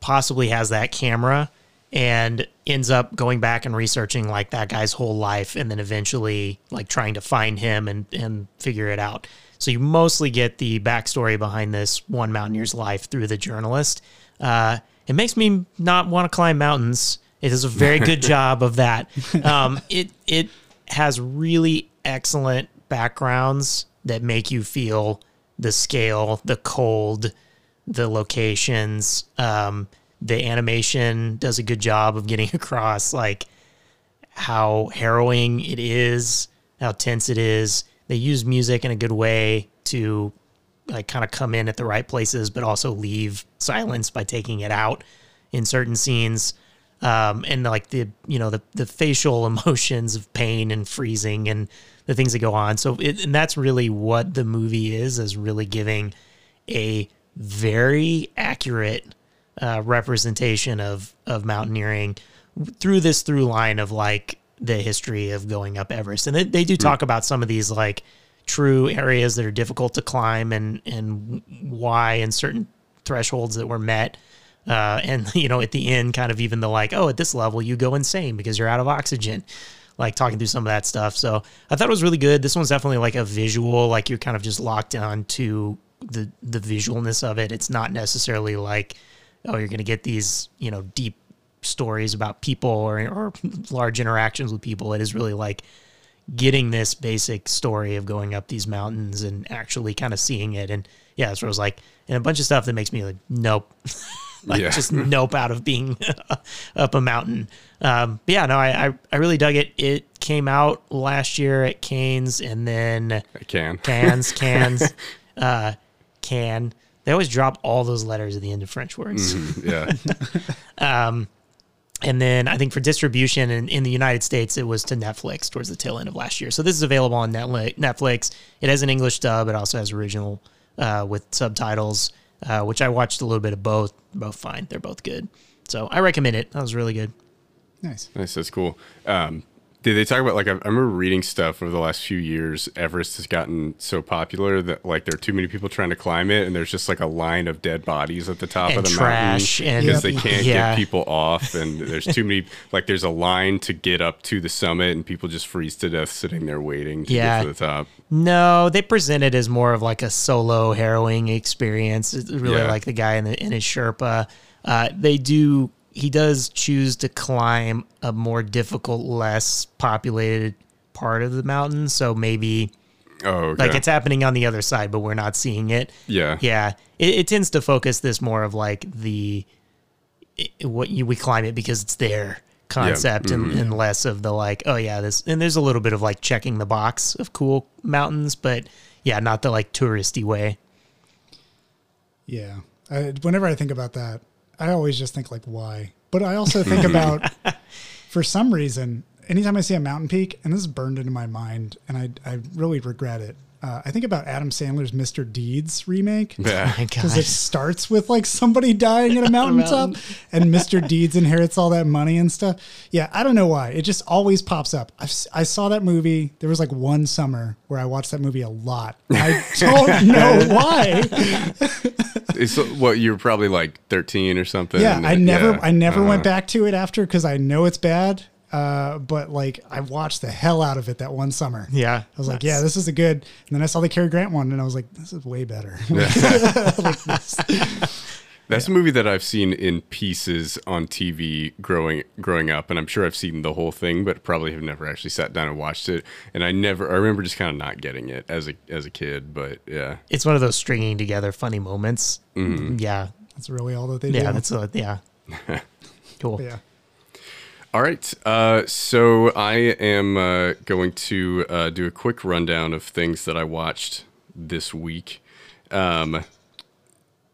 possibly has that camera and ends up going back and researching like that guy's whole life and then eventually like trying to find him and, and figure it out. So you mostly get the backstory behind this one mountaineer's life through the journalist. Uh, it makes me not want to climb mountains. It does a very good job of that. Um, it it has really excellent backgrounds that make you feel the scale, the cold, the locations. Um, the animation does a good job of getting across like how harrowing it is, how tense it is. They use music in a good way to like kind of come in at the right places, but also leave silence by taking it out in certain scenes. Um, and like the you know the the facial emotions of pain and freezing and the things that go on. So it, and that's really what the movie is is really giving a very accurate uh, representation of of mountaineering through this through line of like the history of going up Everest. And they, they do talk about some of these like true areas that are difficult to climb and and why and certain thresholds that were met. Uh, and you know, at the end, kind of even the like, oh, at this level, you go insane because you're out of oxygen. Like talking through some of that stuff. So I thought it was really good. This one's definitely like a visual, like you're kind of just locked on to the the visualness of it. It's not necessarily like, oh, you're gonna get these, you know, deep stories about people or, or large interactions with people. It is really like getting this basic story of going up these mountains and actually kind of seeing it. And yeah, that's where I was like, and a bunch of stuff that makes me like, nope. like Yeah. just nope out of being up a mountain. Um, but yeah, no, I, I, I really dug it. It came out last year at Canes and then can. cans, cans, uh, can. They always drop all those letters at the end of French words. yeah. And then I think for distribution in, in the United States, it was to Netflix towards the tail end of last year. So this is available on Netflix. It has an English dub. It also has original uh, with subtitles, uh, which I watched a little bit of both. Both fine. They're both good. So I recommend it. That was really good. Nice. Nice. That's cool. Um, did they talk about like I remember reading stuff over the last few years. Everest has gotten so popular that like there are too many people trying to climb it, and there's just like a line of dead bodies at the top And of the trash mountain because they can't Yeah. get people off, and there's too many. Like there's a line to get up to the summit, and people just freeze to death sitting there waiting to Yeah. get to the top. No, they present it as more of like a solo harrowing experience. It's really Yeah. like the guy in, the, in his Sherpa. Uh, they do. He does choose to climb a more difficult, less populated part of the mountain. So maybe Oh, okay. like it's happening on the other side, but we're not seeing it. yeah, Yeah, it, it tends to focus this more of like the i- what you we climb it because it's there concept and, Mm-hmm. and less of the like oh yeah this and there's a little bit of like checking the box of cool mountains, but yeah, not the like touristy way. Yeah. I, whenever I think about that, I always just think like, why? But I also think about, for some reason, anytime I see a mountain peak, and this is burned into my mind, and I, I really regret it. Uh, I think about Adam Sandler's Mr. Deeds remake. yeah. Because it starts with like somebody dying at a mountaintop and Mr. Deeds inherits all that money and stuff. Yeah, I don't know why. It just always pops up. I've, si saw that movie. There was like one summer where I watched that movie a lot. I don't know why. It's what you were probably like 13 or something. Yeah, I never, Yeah. I never Uh-huh. went back to it after because I know it's bad. Uh, but like I watched the hell out of it that one summer. Yeah. I was like, yeah, this is a good. And then I saw the Cary Grant one, and I was like, this is way better. Like this. That's a movie that I've seen in pieces on TV growing growing up, and I'm sure I've seen the whole thing, but probably have never actually sat down and watched it. And I never, I remember just kind of not getting it as a as a kid. But yeah, It's one of those stringing together funny moments. Yeah. That's really all that they do. Yeah. That's a, yeah. cool. yeah. All right. Uh, so I am uh, going to uh, do a quick rundown of things that I watched this week. Um,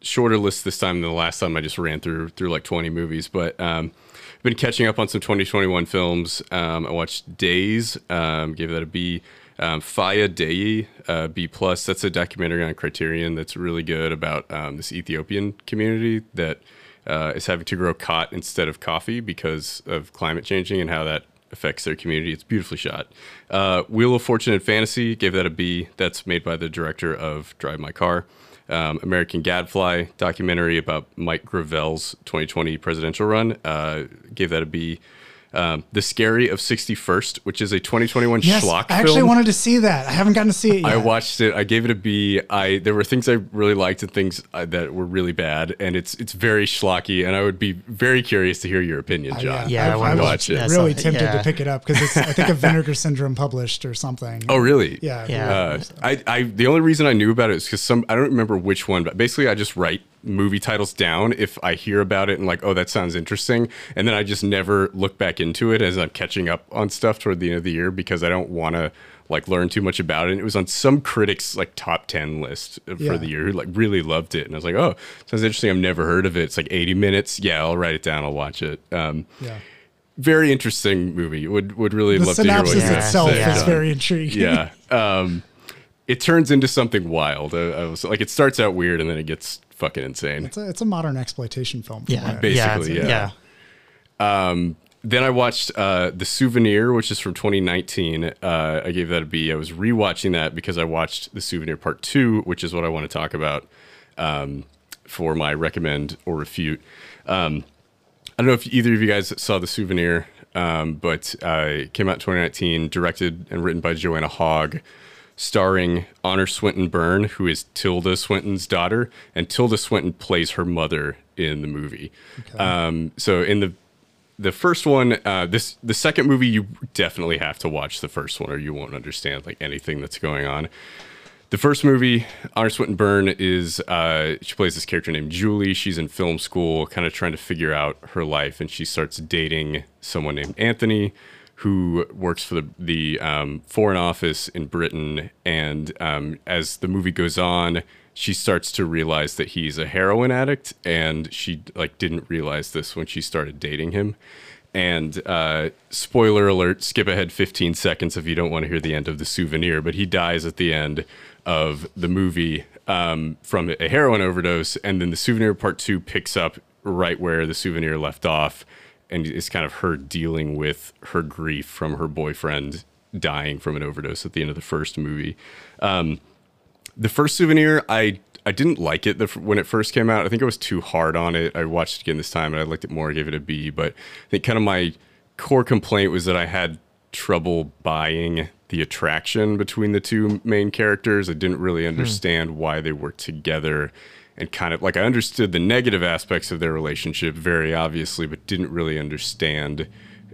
shorter list this time than the last time. I just ran through through like 20 movies, but um, I've been catching up on some 2021 films. Um, I watched Days, um, gave that a B. Um, Faya Dayi, uh, B plus. That's a documentary on Criterion that's really good about um, this Ethiopian community that uh, is having to grow khat instead of coffee because of climate changing and how that affects their community. It's beautifully shot. Uh, Wheel of Fortune and Fantasy gave that a B. That's made by the director of Drive My Car. Um, American Gadfly documentary about Mike Gravel's 2020 presidential run uh, gave that a B. Um, the Scary of 61st, which is a 2021 Yes, schlock I actually film. wanted to see that. I haven't gotten to see it yet. I watched it. I gave it a B. I there were things I really liked and things uh, that were really bad, and it's it's very schlocky. And I would be very curious to hear your opinion, Uh, John. Yeah, I I, wanna watch it. Yeah, really so- tempted yeah. to pick it up because it's I think a Vinegar Syndrome published or something. Oh, really? yeah, Yeah. Uh, I, I the only reason I knew about it is because some I don't remember which one, but basically I just write movie titles down if I hear about it and like, oh, that sounds interesting, and then I just never look back into it as I'm catching up on stuff toward the end of the year because I don't want to like learn too much about it. And it was on some critics like top ten list for Yeah. the year who like really loved it, and I was like, oh, sounds interesting. I've never heard of it. It's like 80 minutes. Yeah, I'll write it down. I'll watch it. Um, yeah. very interesting movie. Would would really The love to hear what you itself say, is very intriguing. yeah. Um, it turns into something wild. I, I was like, it starts out weird and then it gets fucking insane. It's a, it's a modern exploitation film. Yeah. Basically, yeah. yeah. yeah. Then I watched uh, The Souvenir, which is from 2019. Uh, I gave that a B. I was rewatching that because I watched The Souvenir Part 2, which is what I want to talk about um, for my recommend or refute. Um, I don't know if either of you guys saw The Souvenir, um, but uh, it came out in 2019, directed and written by Joanna Hogg, starring Honor Swinton Byrne, who is Tilda Swinton's daughter, and Tilda Swinton plays her mother in the movie. Um, so in the the first one, uh, this the second movie, you definitely have to watch the first one, or you won't understand like anything that's going on. The first movie, Honor Swinton Byrne is uh, she plays this character named Julie. She's in film school, kind of trying to figure out her life, and she starts dating someone named Anthony, who works for the the um, Foreign Office in Britain. And um, as the movie goes on, she starts to realize that he's a heroin addict, and she like didn't realize this when she started dating him. And uh, spoiler alert, skip ahead 15 seconds if you don't want to hear the end of the souvenir, but he dies at the end of the movie um, from a heroin overdose. And then the souvenir part two picks up right where the souvenir left off. And it's kind of her dealing with her grief from her boyfriend dying from an overdose at the end of the first movie. Um, the first souvenir i i didn't like it the, when it first came out. I think i was too hard on it. I watched it again this time and i liked it more i gave it a b but i think kind of my core complaint was that i had trouble buying the attraction between the two main characters. I didn't really understand why they were together and kind of like i understood the negative aspects of their relationship very obviously but didn't really understand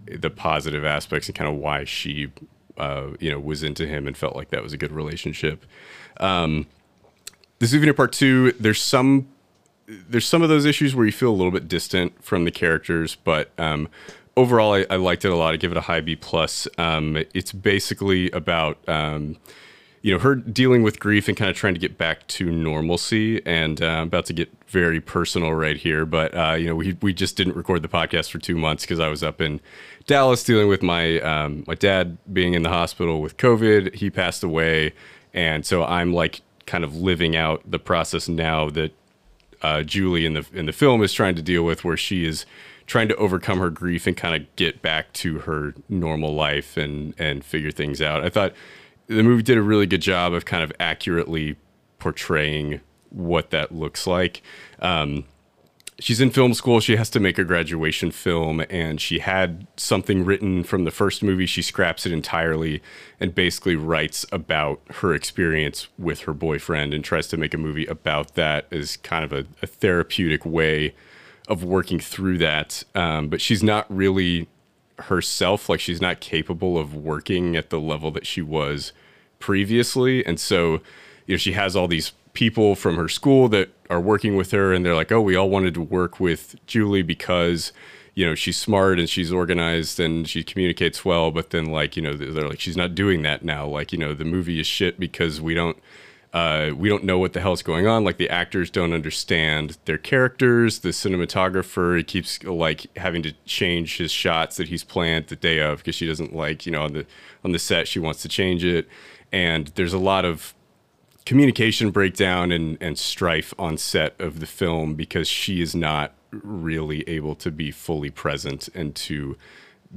the positive aspects and kind of why she uh, you know was into him and felt like that was a good relationship. Um, the souvenir part two there's some there's some of those issues where you feel a little bit distant from the characters but um, overall I, I liked it a lot. I give it a high b plus. Um, it's basically about um, you know her dealing with grief and kind of trying to get back to normalcy and uh, i'm about to get very personal right here but uh, you know we, we just didn't record the podcast for two months because i was up in dallas dealing with my um, my dad being in the hospital with covid he passed away and so i'm like kind of living out the process now that uh, Julie in the in the film is trying to deal with, where she is trying to overcome her grief and kind of get back to her normal life and and figure things out. I thought the movie did a really good job of kind of accurately portraying what that looks like. Um, she's in film school. She has to make a graduation film, and she had something written from the first movie. She scraps it entirely and basically writes about her experience with her boyfriend and tries to make a movie about that as kind of a, a therapeutic way of working through that. Um, but she's not really herself. Like she's not capable of working at the level that she was previously, and so you know she has all these people from her school that are working with her and they're like, "Oh, we all wanted to work with Julie because you know she's smart and she's organized and she communicates well." But then like you know they're like, "She's not doing that now." Like you know the movie is shit because we don't. Uh, we don't know what the hell's going on. Like the actors don't understand their characters. The cinematographer he keeps like having to change his shots that he's planned the day of because she doesn't like you know on the on the set she wants to change it. And there's a lot of communication breakdown and, and strife on set of the film because she is not really able to be fully present and to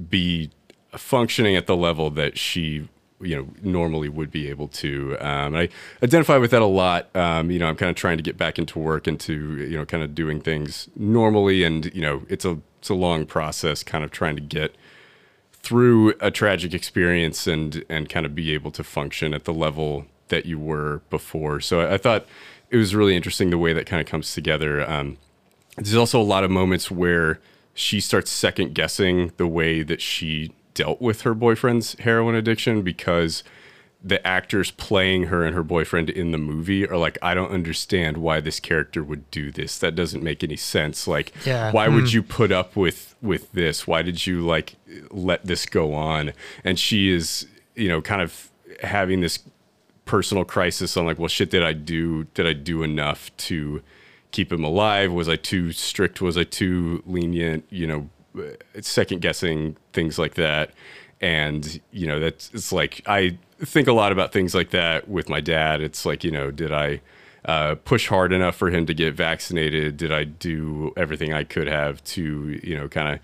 be functioning at the level that she you know normally would be able to um, i identify with that a lot um, you know i'm kind of trying to get back into work and to you know kind of doing things normally and you know it's a it's a long process kind of trying to get through a tragic experience and and kind of be able to function at the level that you were before. So I, I thought it was really interesting the way that kind of comes together. Um, there's also a lot of moments where she starts second guessing the way that she dealt with her boyfriend's heroin addiction because the actors playing her and her boyfriend in the movie are like, I don't understand why this character would do this. That doesn't make any sense. Like, Yeah. why would hmm. you put up with with this? Why did you like let this go on? And she is, you know, kind of having this personal crisis on like, well, shit, did I do? Did I do enough to keep him alive? Was I too strict? Was I too lenient? You know, second guessing things like that. And you know, that's it's like I think a lot about things like that with my dad. It's like, you know, did I uh, push hard enough for him to get vaccinated? Did I do everything I could have to, you know, kind of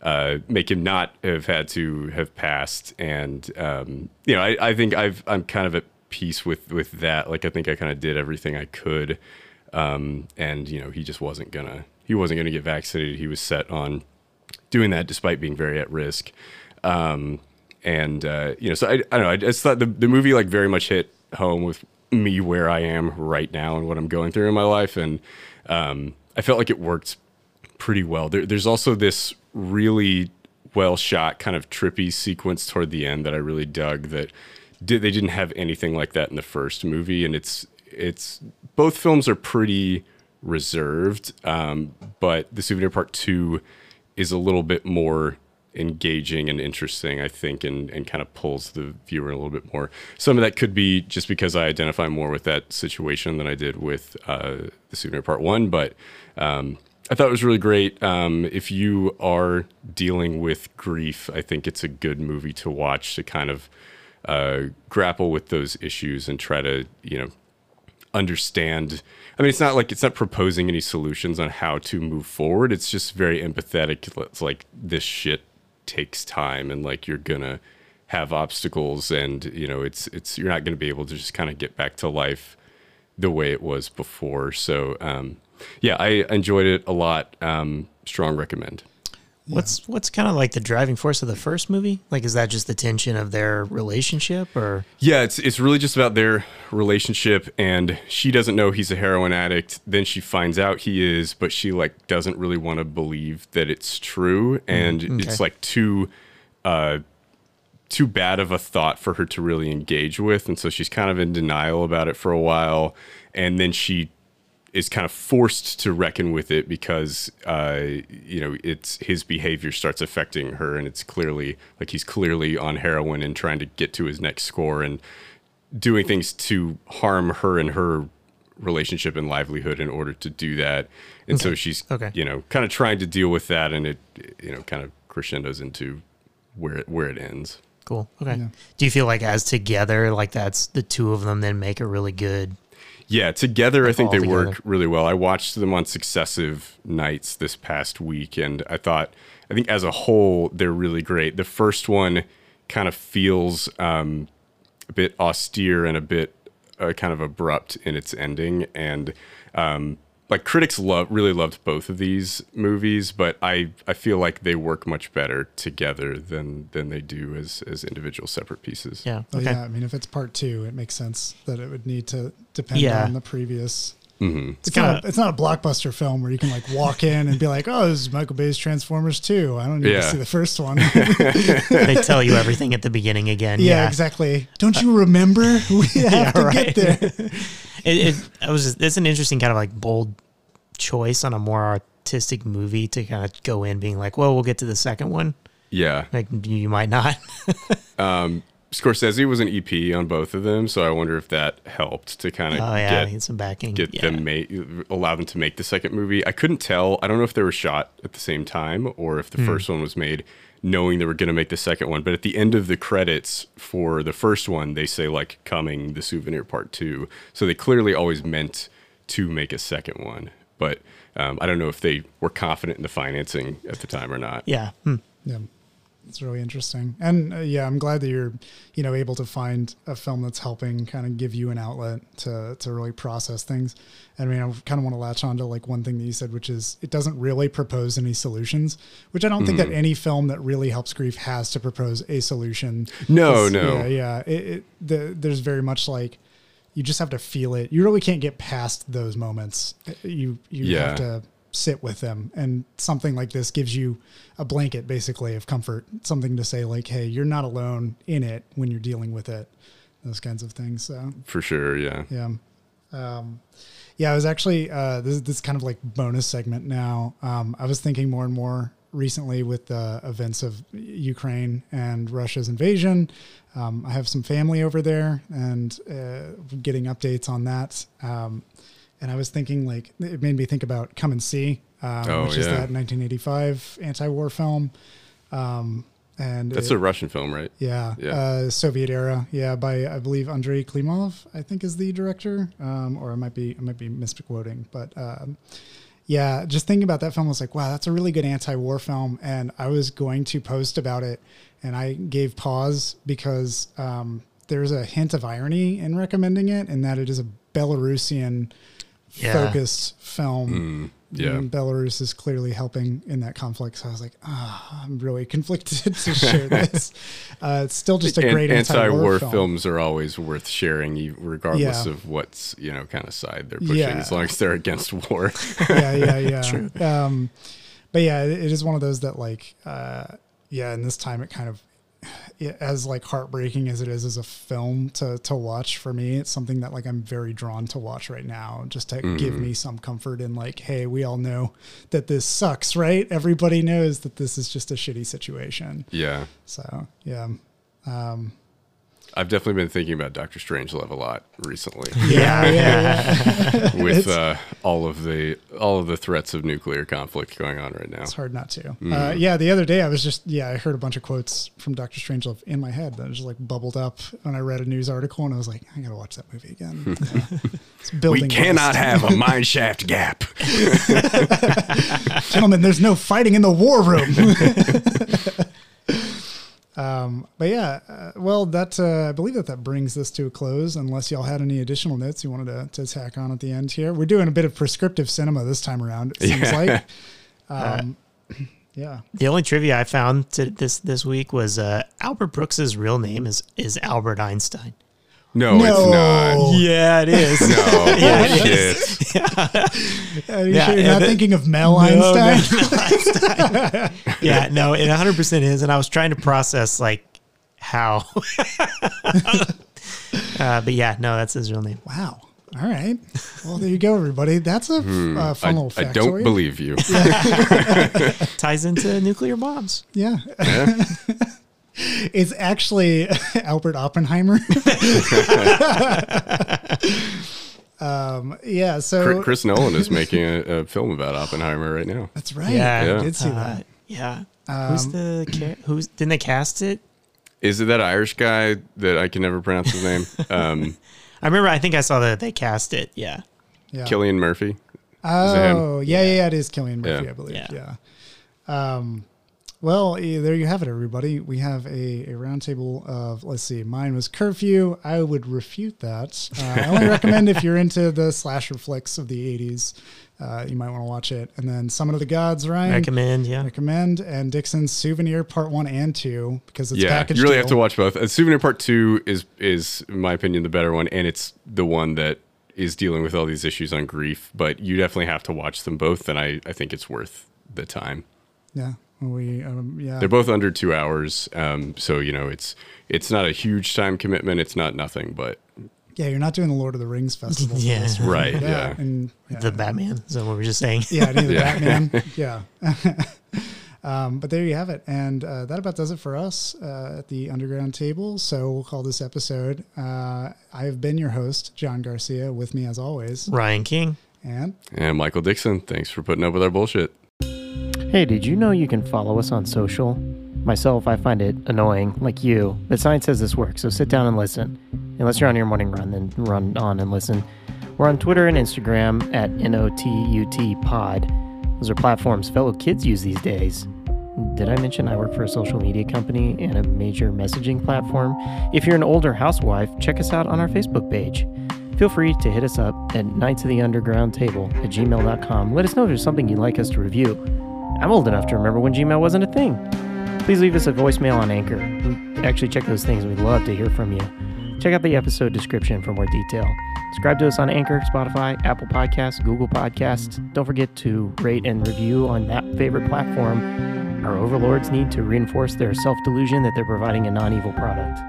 uh, make him not have had to have passed? And um, you know, I, I think I've I'm kind of at peace with with that. Like I think I kind of did everything I could, um, and you know, he just wasn't gonna he wasn't gonna get vaccinated. He was set on doing that despite being very at risk. Um, and uh, you know, so I, I don't know. I just thought the the movie like very much hit home with me where I am right now and what I'm going through in my life, and um, I felt like it worked pretty well. There, there's also this really well shot kind of trippy sequence toward the end that I really dug. That did they didn't have anything like that in the first movie, and it's it's both films are pretty reserved, um, but the Souvenir Part Two is a little bit more engaging and interesting, I think, and, and kind of pulls the viewer a little bit more. Some of that could be just because I identify more with that situation than I did with uh, the Souvenir Part One, but um, I thought it was really great. Um, if you are dealing with grief, I think it's a good movie to watch to kind of uh, grapple with those issues and try to, you know, understand. I mean, it's not like it's not proposing any solutions on how to move forward. It's just very empathetic. It's like this shit takes time, and like you're gonna have obstacles, and you know, it's it's you're not gonna be able to just kind of get back to life the way it was before. So, um, yeah, I enjoyed it a lot. Um, strong recommend. What's what's kind of like the driving force of the first movie? Like, is that just the tension of their relationship, or Yeah, it's it's really just about their relationship and she doesn't know he's a heroin addict. Then she finds out he is, but she like doesn't really want to believe that it's true and it's like too uh too bad of a thought for her to really engage with and so she's kind of in denial about it for a while and then she is kind of forced to reckon with it because uh, you know it's his behavior starts affecting her, and it's clearly like he's clearly on heroin and trying to get to his next score and doing things to harm her and her relationship and livelihood in order to do that. And so she's Okay. you know kind of trying to deal with that, and it you know kind of crescendos into where it, where it ends. cool? Okay. Do you feel like as together, like that's the two of them, then make a really good? Yeah, together I think they together. work really well. I watched them on successive nights this past week, and I thought, I think as a whole, they're really great. The first one kind of feels um, a bit austere and a bit uh, kind of abrupt in its ending, and um, like critics love really loved both of these movies, but I I feel like they work much better together than than they do as as individual separate pieces. Yeah. But Okay. yeah, I mean, if it's part two, it makes sense that it would need to depend Yeah. on the previous. hmm It's, kind of it's not a blockbuster film where you can like walk in and be like, "Oh, this is Michael Bay's Transformers 2. I don't need Yeah. to see the first one." they tell you everything at the beginning again. yeah, Yeah, exactly. Don't you remember? We have to right. get there. It, it, was. It's an interesting kind of like bold choice on a more artistic movie to kind of go in being like, well, we'll get to the second one. Yeah. Like you might not. um, Scorsese was an EP on both of them, so I wonder if that helped to kind of Oh yeah, get some backing. get yeah. them make allow them to make the second movie. I couldn't tell. I don't know if they were shot at the same time or if the first one was made knowing they were going to make the second one. But at the end of the credits for the first one, they say like "coming the souvenir part 2. So they clearly always meant to make a second one. But um, I don't know if they were confident in the financing at the time or not. Yeah. Hmm. Yeah, it's really interesting, and uh, yeah, I'm glad that you're, you know, able to find a film that's helping kind of give you an outlet to to really process things. And I mean, I kind of want to latch on to like one thing that you said, which is it doesn't really propose any solutions, which I don't think Mm-hmm. that any film that really helps grief has to propose a solution. No, It's- no. yeah, yeah. It, it, the, there's very much like you just have to feel it. You really can't get past those moments. You you Yeah. have to sit with them. And something like this gives you a blanket basically of comfort. Something to say like hey you're not alone in it when you're dealing with it. Those kinds of things so. For sure, yeah. yeah. Um, yeah i was actually uh, this, this is kind of like bonus segment now. Um, i was thinking more and more recently with the events of ukraine and russia's invasion. Um, i have some family over there and uh, getting updates on that. Um, and i was thinking like it made me think about come and see um, Oh, which is that 1985 anti-war film um, and That's it- a Russian film, right? yeah, Yeah. Uh, Soviet era. Yeah, by I believe Andrei Klimov, I think is the director, um, or I might be I might be misquoting, but um, yeah, just thinking about that film I was like, wow, that's a really good anti-war film, and I was going to post about it, and I gave pause because um, there's a hint of irony in recommending it, in that it is a Belarusian Yeah. focused film. yeah. And Belarus is clearly helping in that conflict. So I was like, ah, I'm really conflicted to share this. Uh, it's still just a great anti-war, anti-war film. films are always worth sharing, regardless Yeah. of what's you know kind of side they're pushing, Yeah. as long as they're against war. yeah, yeah, yeah. Um, but yeah, it, it is one of those that like, uh, yeah, in this time it kind of, as like heartbreaking as it is as a film to to watch for me, it's something that like I'm very drawn to watch right now, just to give Mm-hmm. me some comfort in like, hey, we all know that this sucks, right? Everybody knows that this is just a shitty situation. yeah, So yeah, I've definitely been thinking about Doctor Strangelove a lot recently, Yeah. yeah. with uh, all of the all of the threats of nuclear conflict going on right now. It's hard not to. Uh, yeah, the other day I was just yeah I heard a bunch of quotes from Doctor Strangelove in my head that just like bubbled up when I read a news article and I was like I gotta watch that movie again. Yeah. It's We building cannot list. have a mine shaft gap. gentlemen. There's no fighting in the war room. Um, but yeah, uh, well, that uh, I believe that that brings this to a close. Unless y'all had any additional notes you wanted to, to tack on at the end here, we're doing a bit of prescriptive cinema this time around. It seems Yeah. like. Um, yeah. The only trivia I found to this this week was uh, Albert Brooks's real name is is Albert Einstein. No, it's not. Yeah, it is. No, Yeah, it bullshit. Are you Yeah, sure you're not that- thinking of Mel No, Einstein? yeah, no, it 100% is. And I was trying to process like how. uh, but yeah, no, that's his real name. Wow. All right. Well, there you go, everybody. That's a uh, Hmm. I, fun little I factoid. don't believe you. Ties into nuclear bombs. Yeah. It's actually Albert Oppenheimer. um, yeah. So Chris- Chris Nolan is making a, a film about Oppenheimer right now. that's right. Yeah. Yeah. I did see Uh, that. yeah. who's the who's didn't they cast it? Is it that Irish guy that I can never pronounce his name? Um, I remember. I think I saw that they cast it. Yeah. Yeah. Cillian Murphy. Oh, yeah, yeah, yeah, it is Cillian Murphy, Yeah. I believe. Yeah. Yeah. Um, Well, eh, there you have it, everybody. We have a, a roundtable of, let's see, mine was Curfew. I would refute that. Uh, I only recommend if you're into the slasher flicks of the 80s, uh, you might want to watch it. And then Summon of the Gods, Ryan. Recommend, yeah. Recommend. And Dixon's Souvenir Part 1 and 2 because it's yeah, packaged you really deal. have to watch both. Uh, Souvenir Part Two is is, in my opinion, the better one, and it's the one that is dealing with all these issues on grief. But you definitely have to watch them both, and I, I think it's worth the time. Yeah. We, um, yeah. They're both under two hours, um, so you know it's it's not a huge time commitment. It's not nothing, but yeah, you're not doing the Lord of the Rings festival. Yeah. this one. right, Yeah. yeah. And, yeah. The Batman. Is that what we're just saying? Yeah, the Yeah. Batman. Yeah. um, but there you have it. And uh, that about does it for us uh, at the Underground Table. So we'll call this episode. Uh, I have been your host, John Garcia, with me as always. Ryan King. And And Michael Dixon, thanks for putting up with our bullshit. Hey, did you know you can follow us on social? Myself, I find it annoying, like you, but science says this works, so sit down and listen. Unless you're on your morning run, then run on and listen. We're on Twitter and Instagram at NOTUT Pod. Those are platforms fellow kids use these days. Did I mention I work for a social media company and a major messaging platform? If you're an older housewife, check us out on our Facebook page. Feel free to hit us up at nights of the underground table at gmail.com. Let us know if there's something you'd like us to review. I'm old enough to remember when Gmail wasn't a thing. Please leave us a voicemail on Anchor. We actually check those things. We'd love to hear from you. Check out the episode description for more detail. Subscribe to us on Anchor, Spotify, Apple Podcasts, Google Podcasts. Don't forget to rate and review on that favorite platform. Our overlords need to reinforce their self delusion that they're providing a non evil product.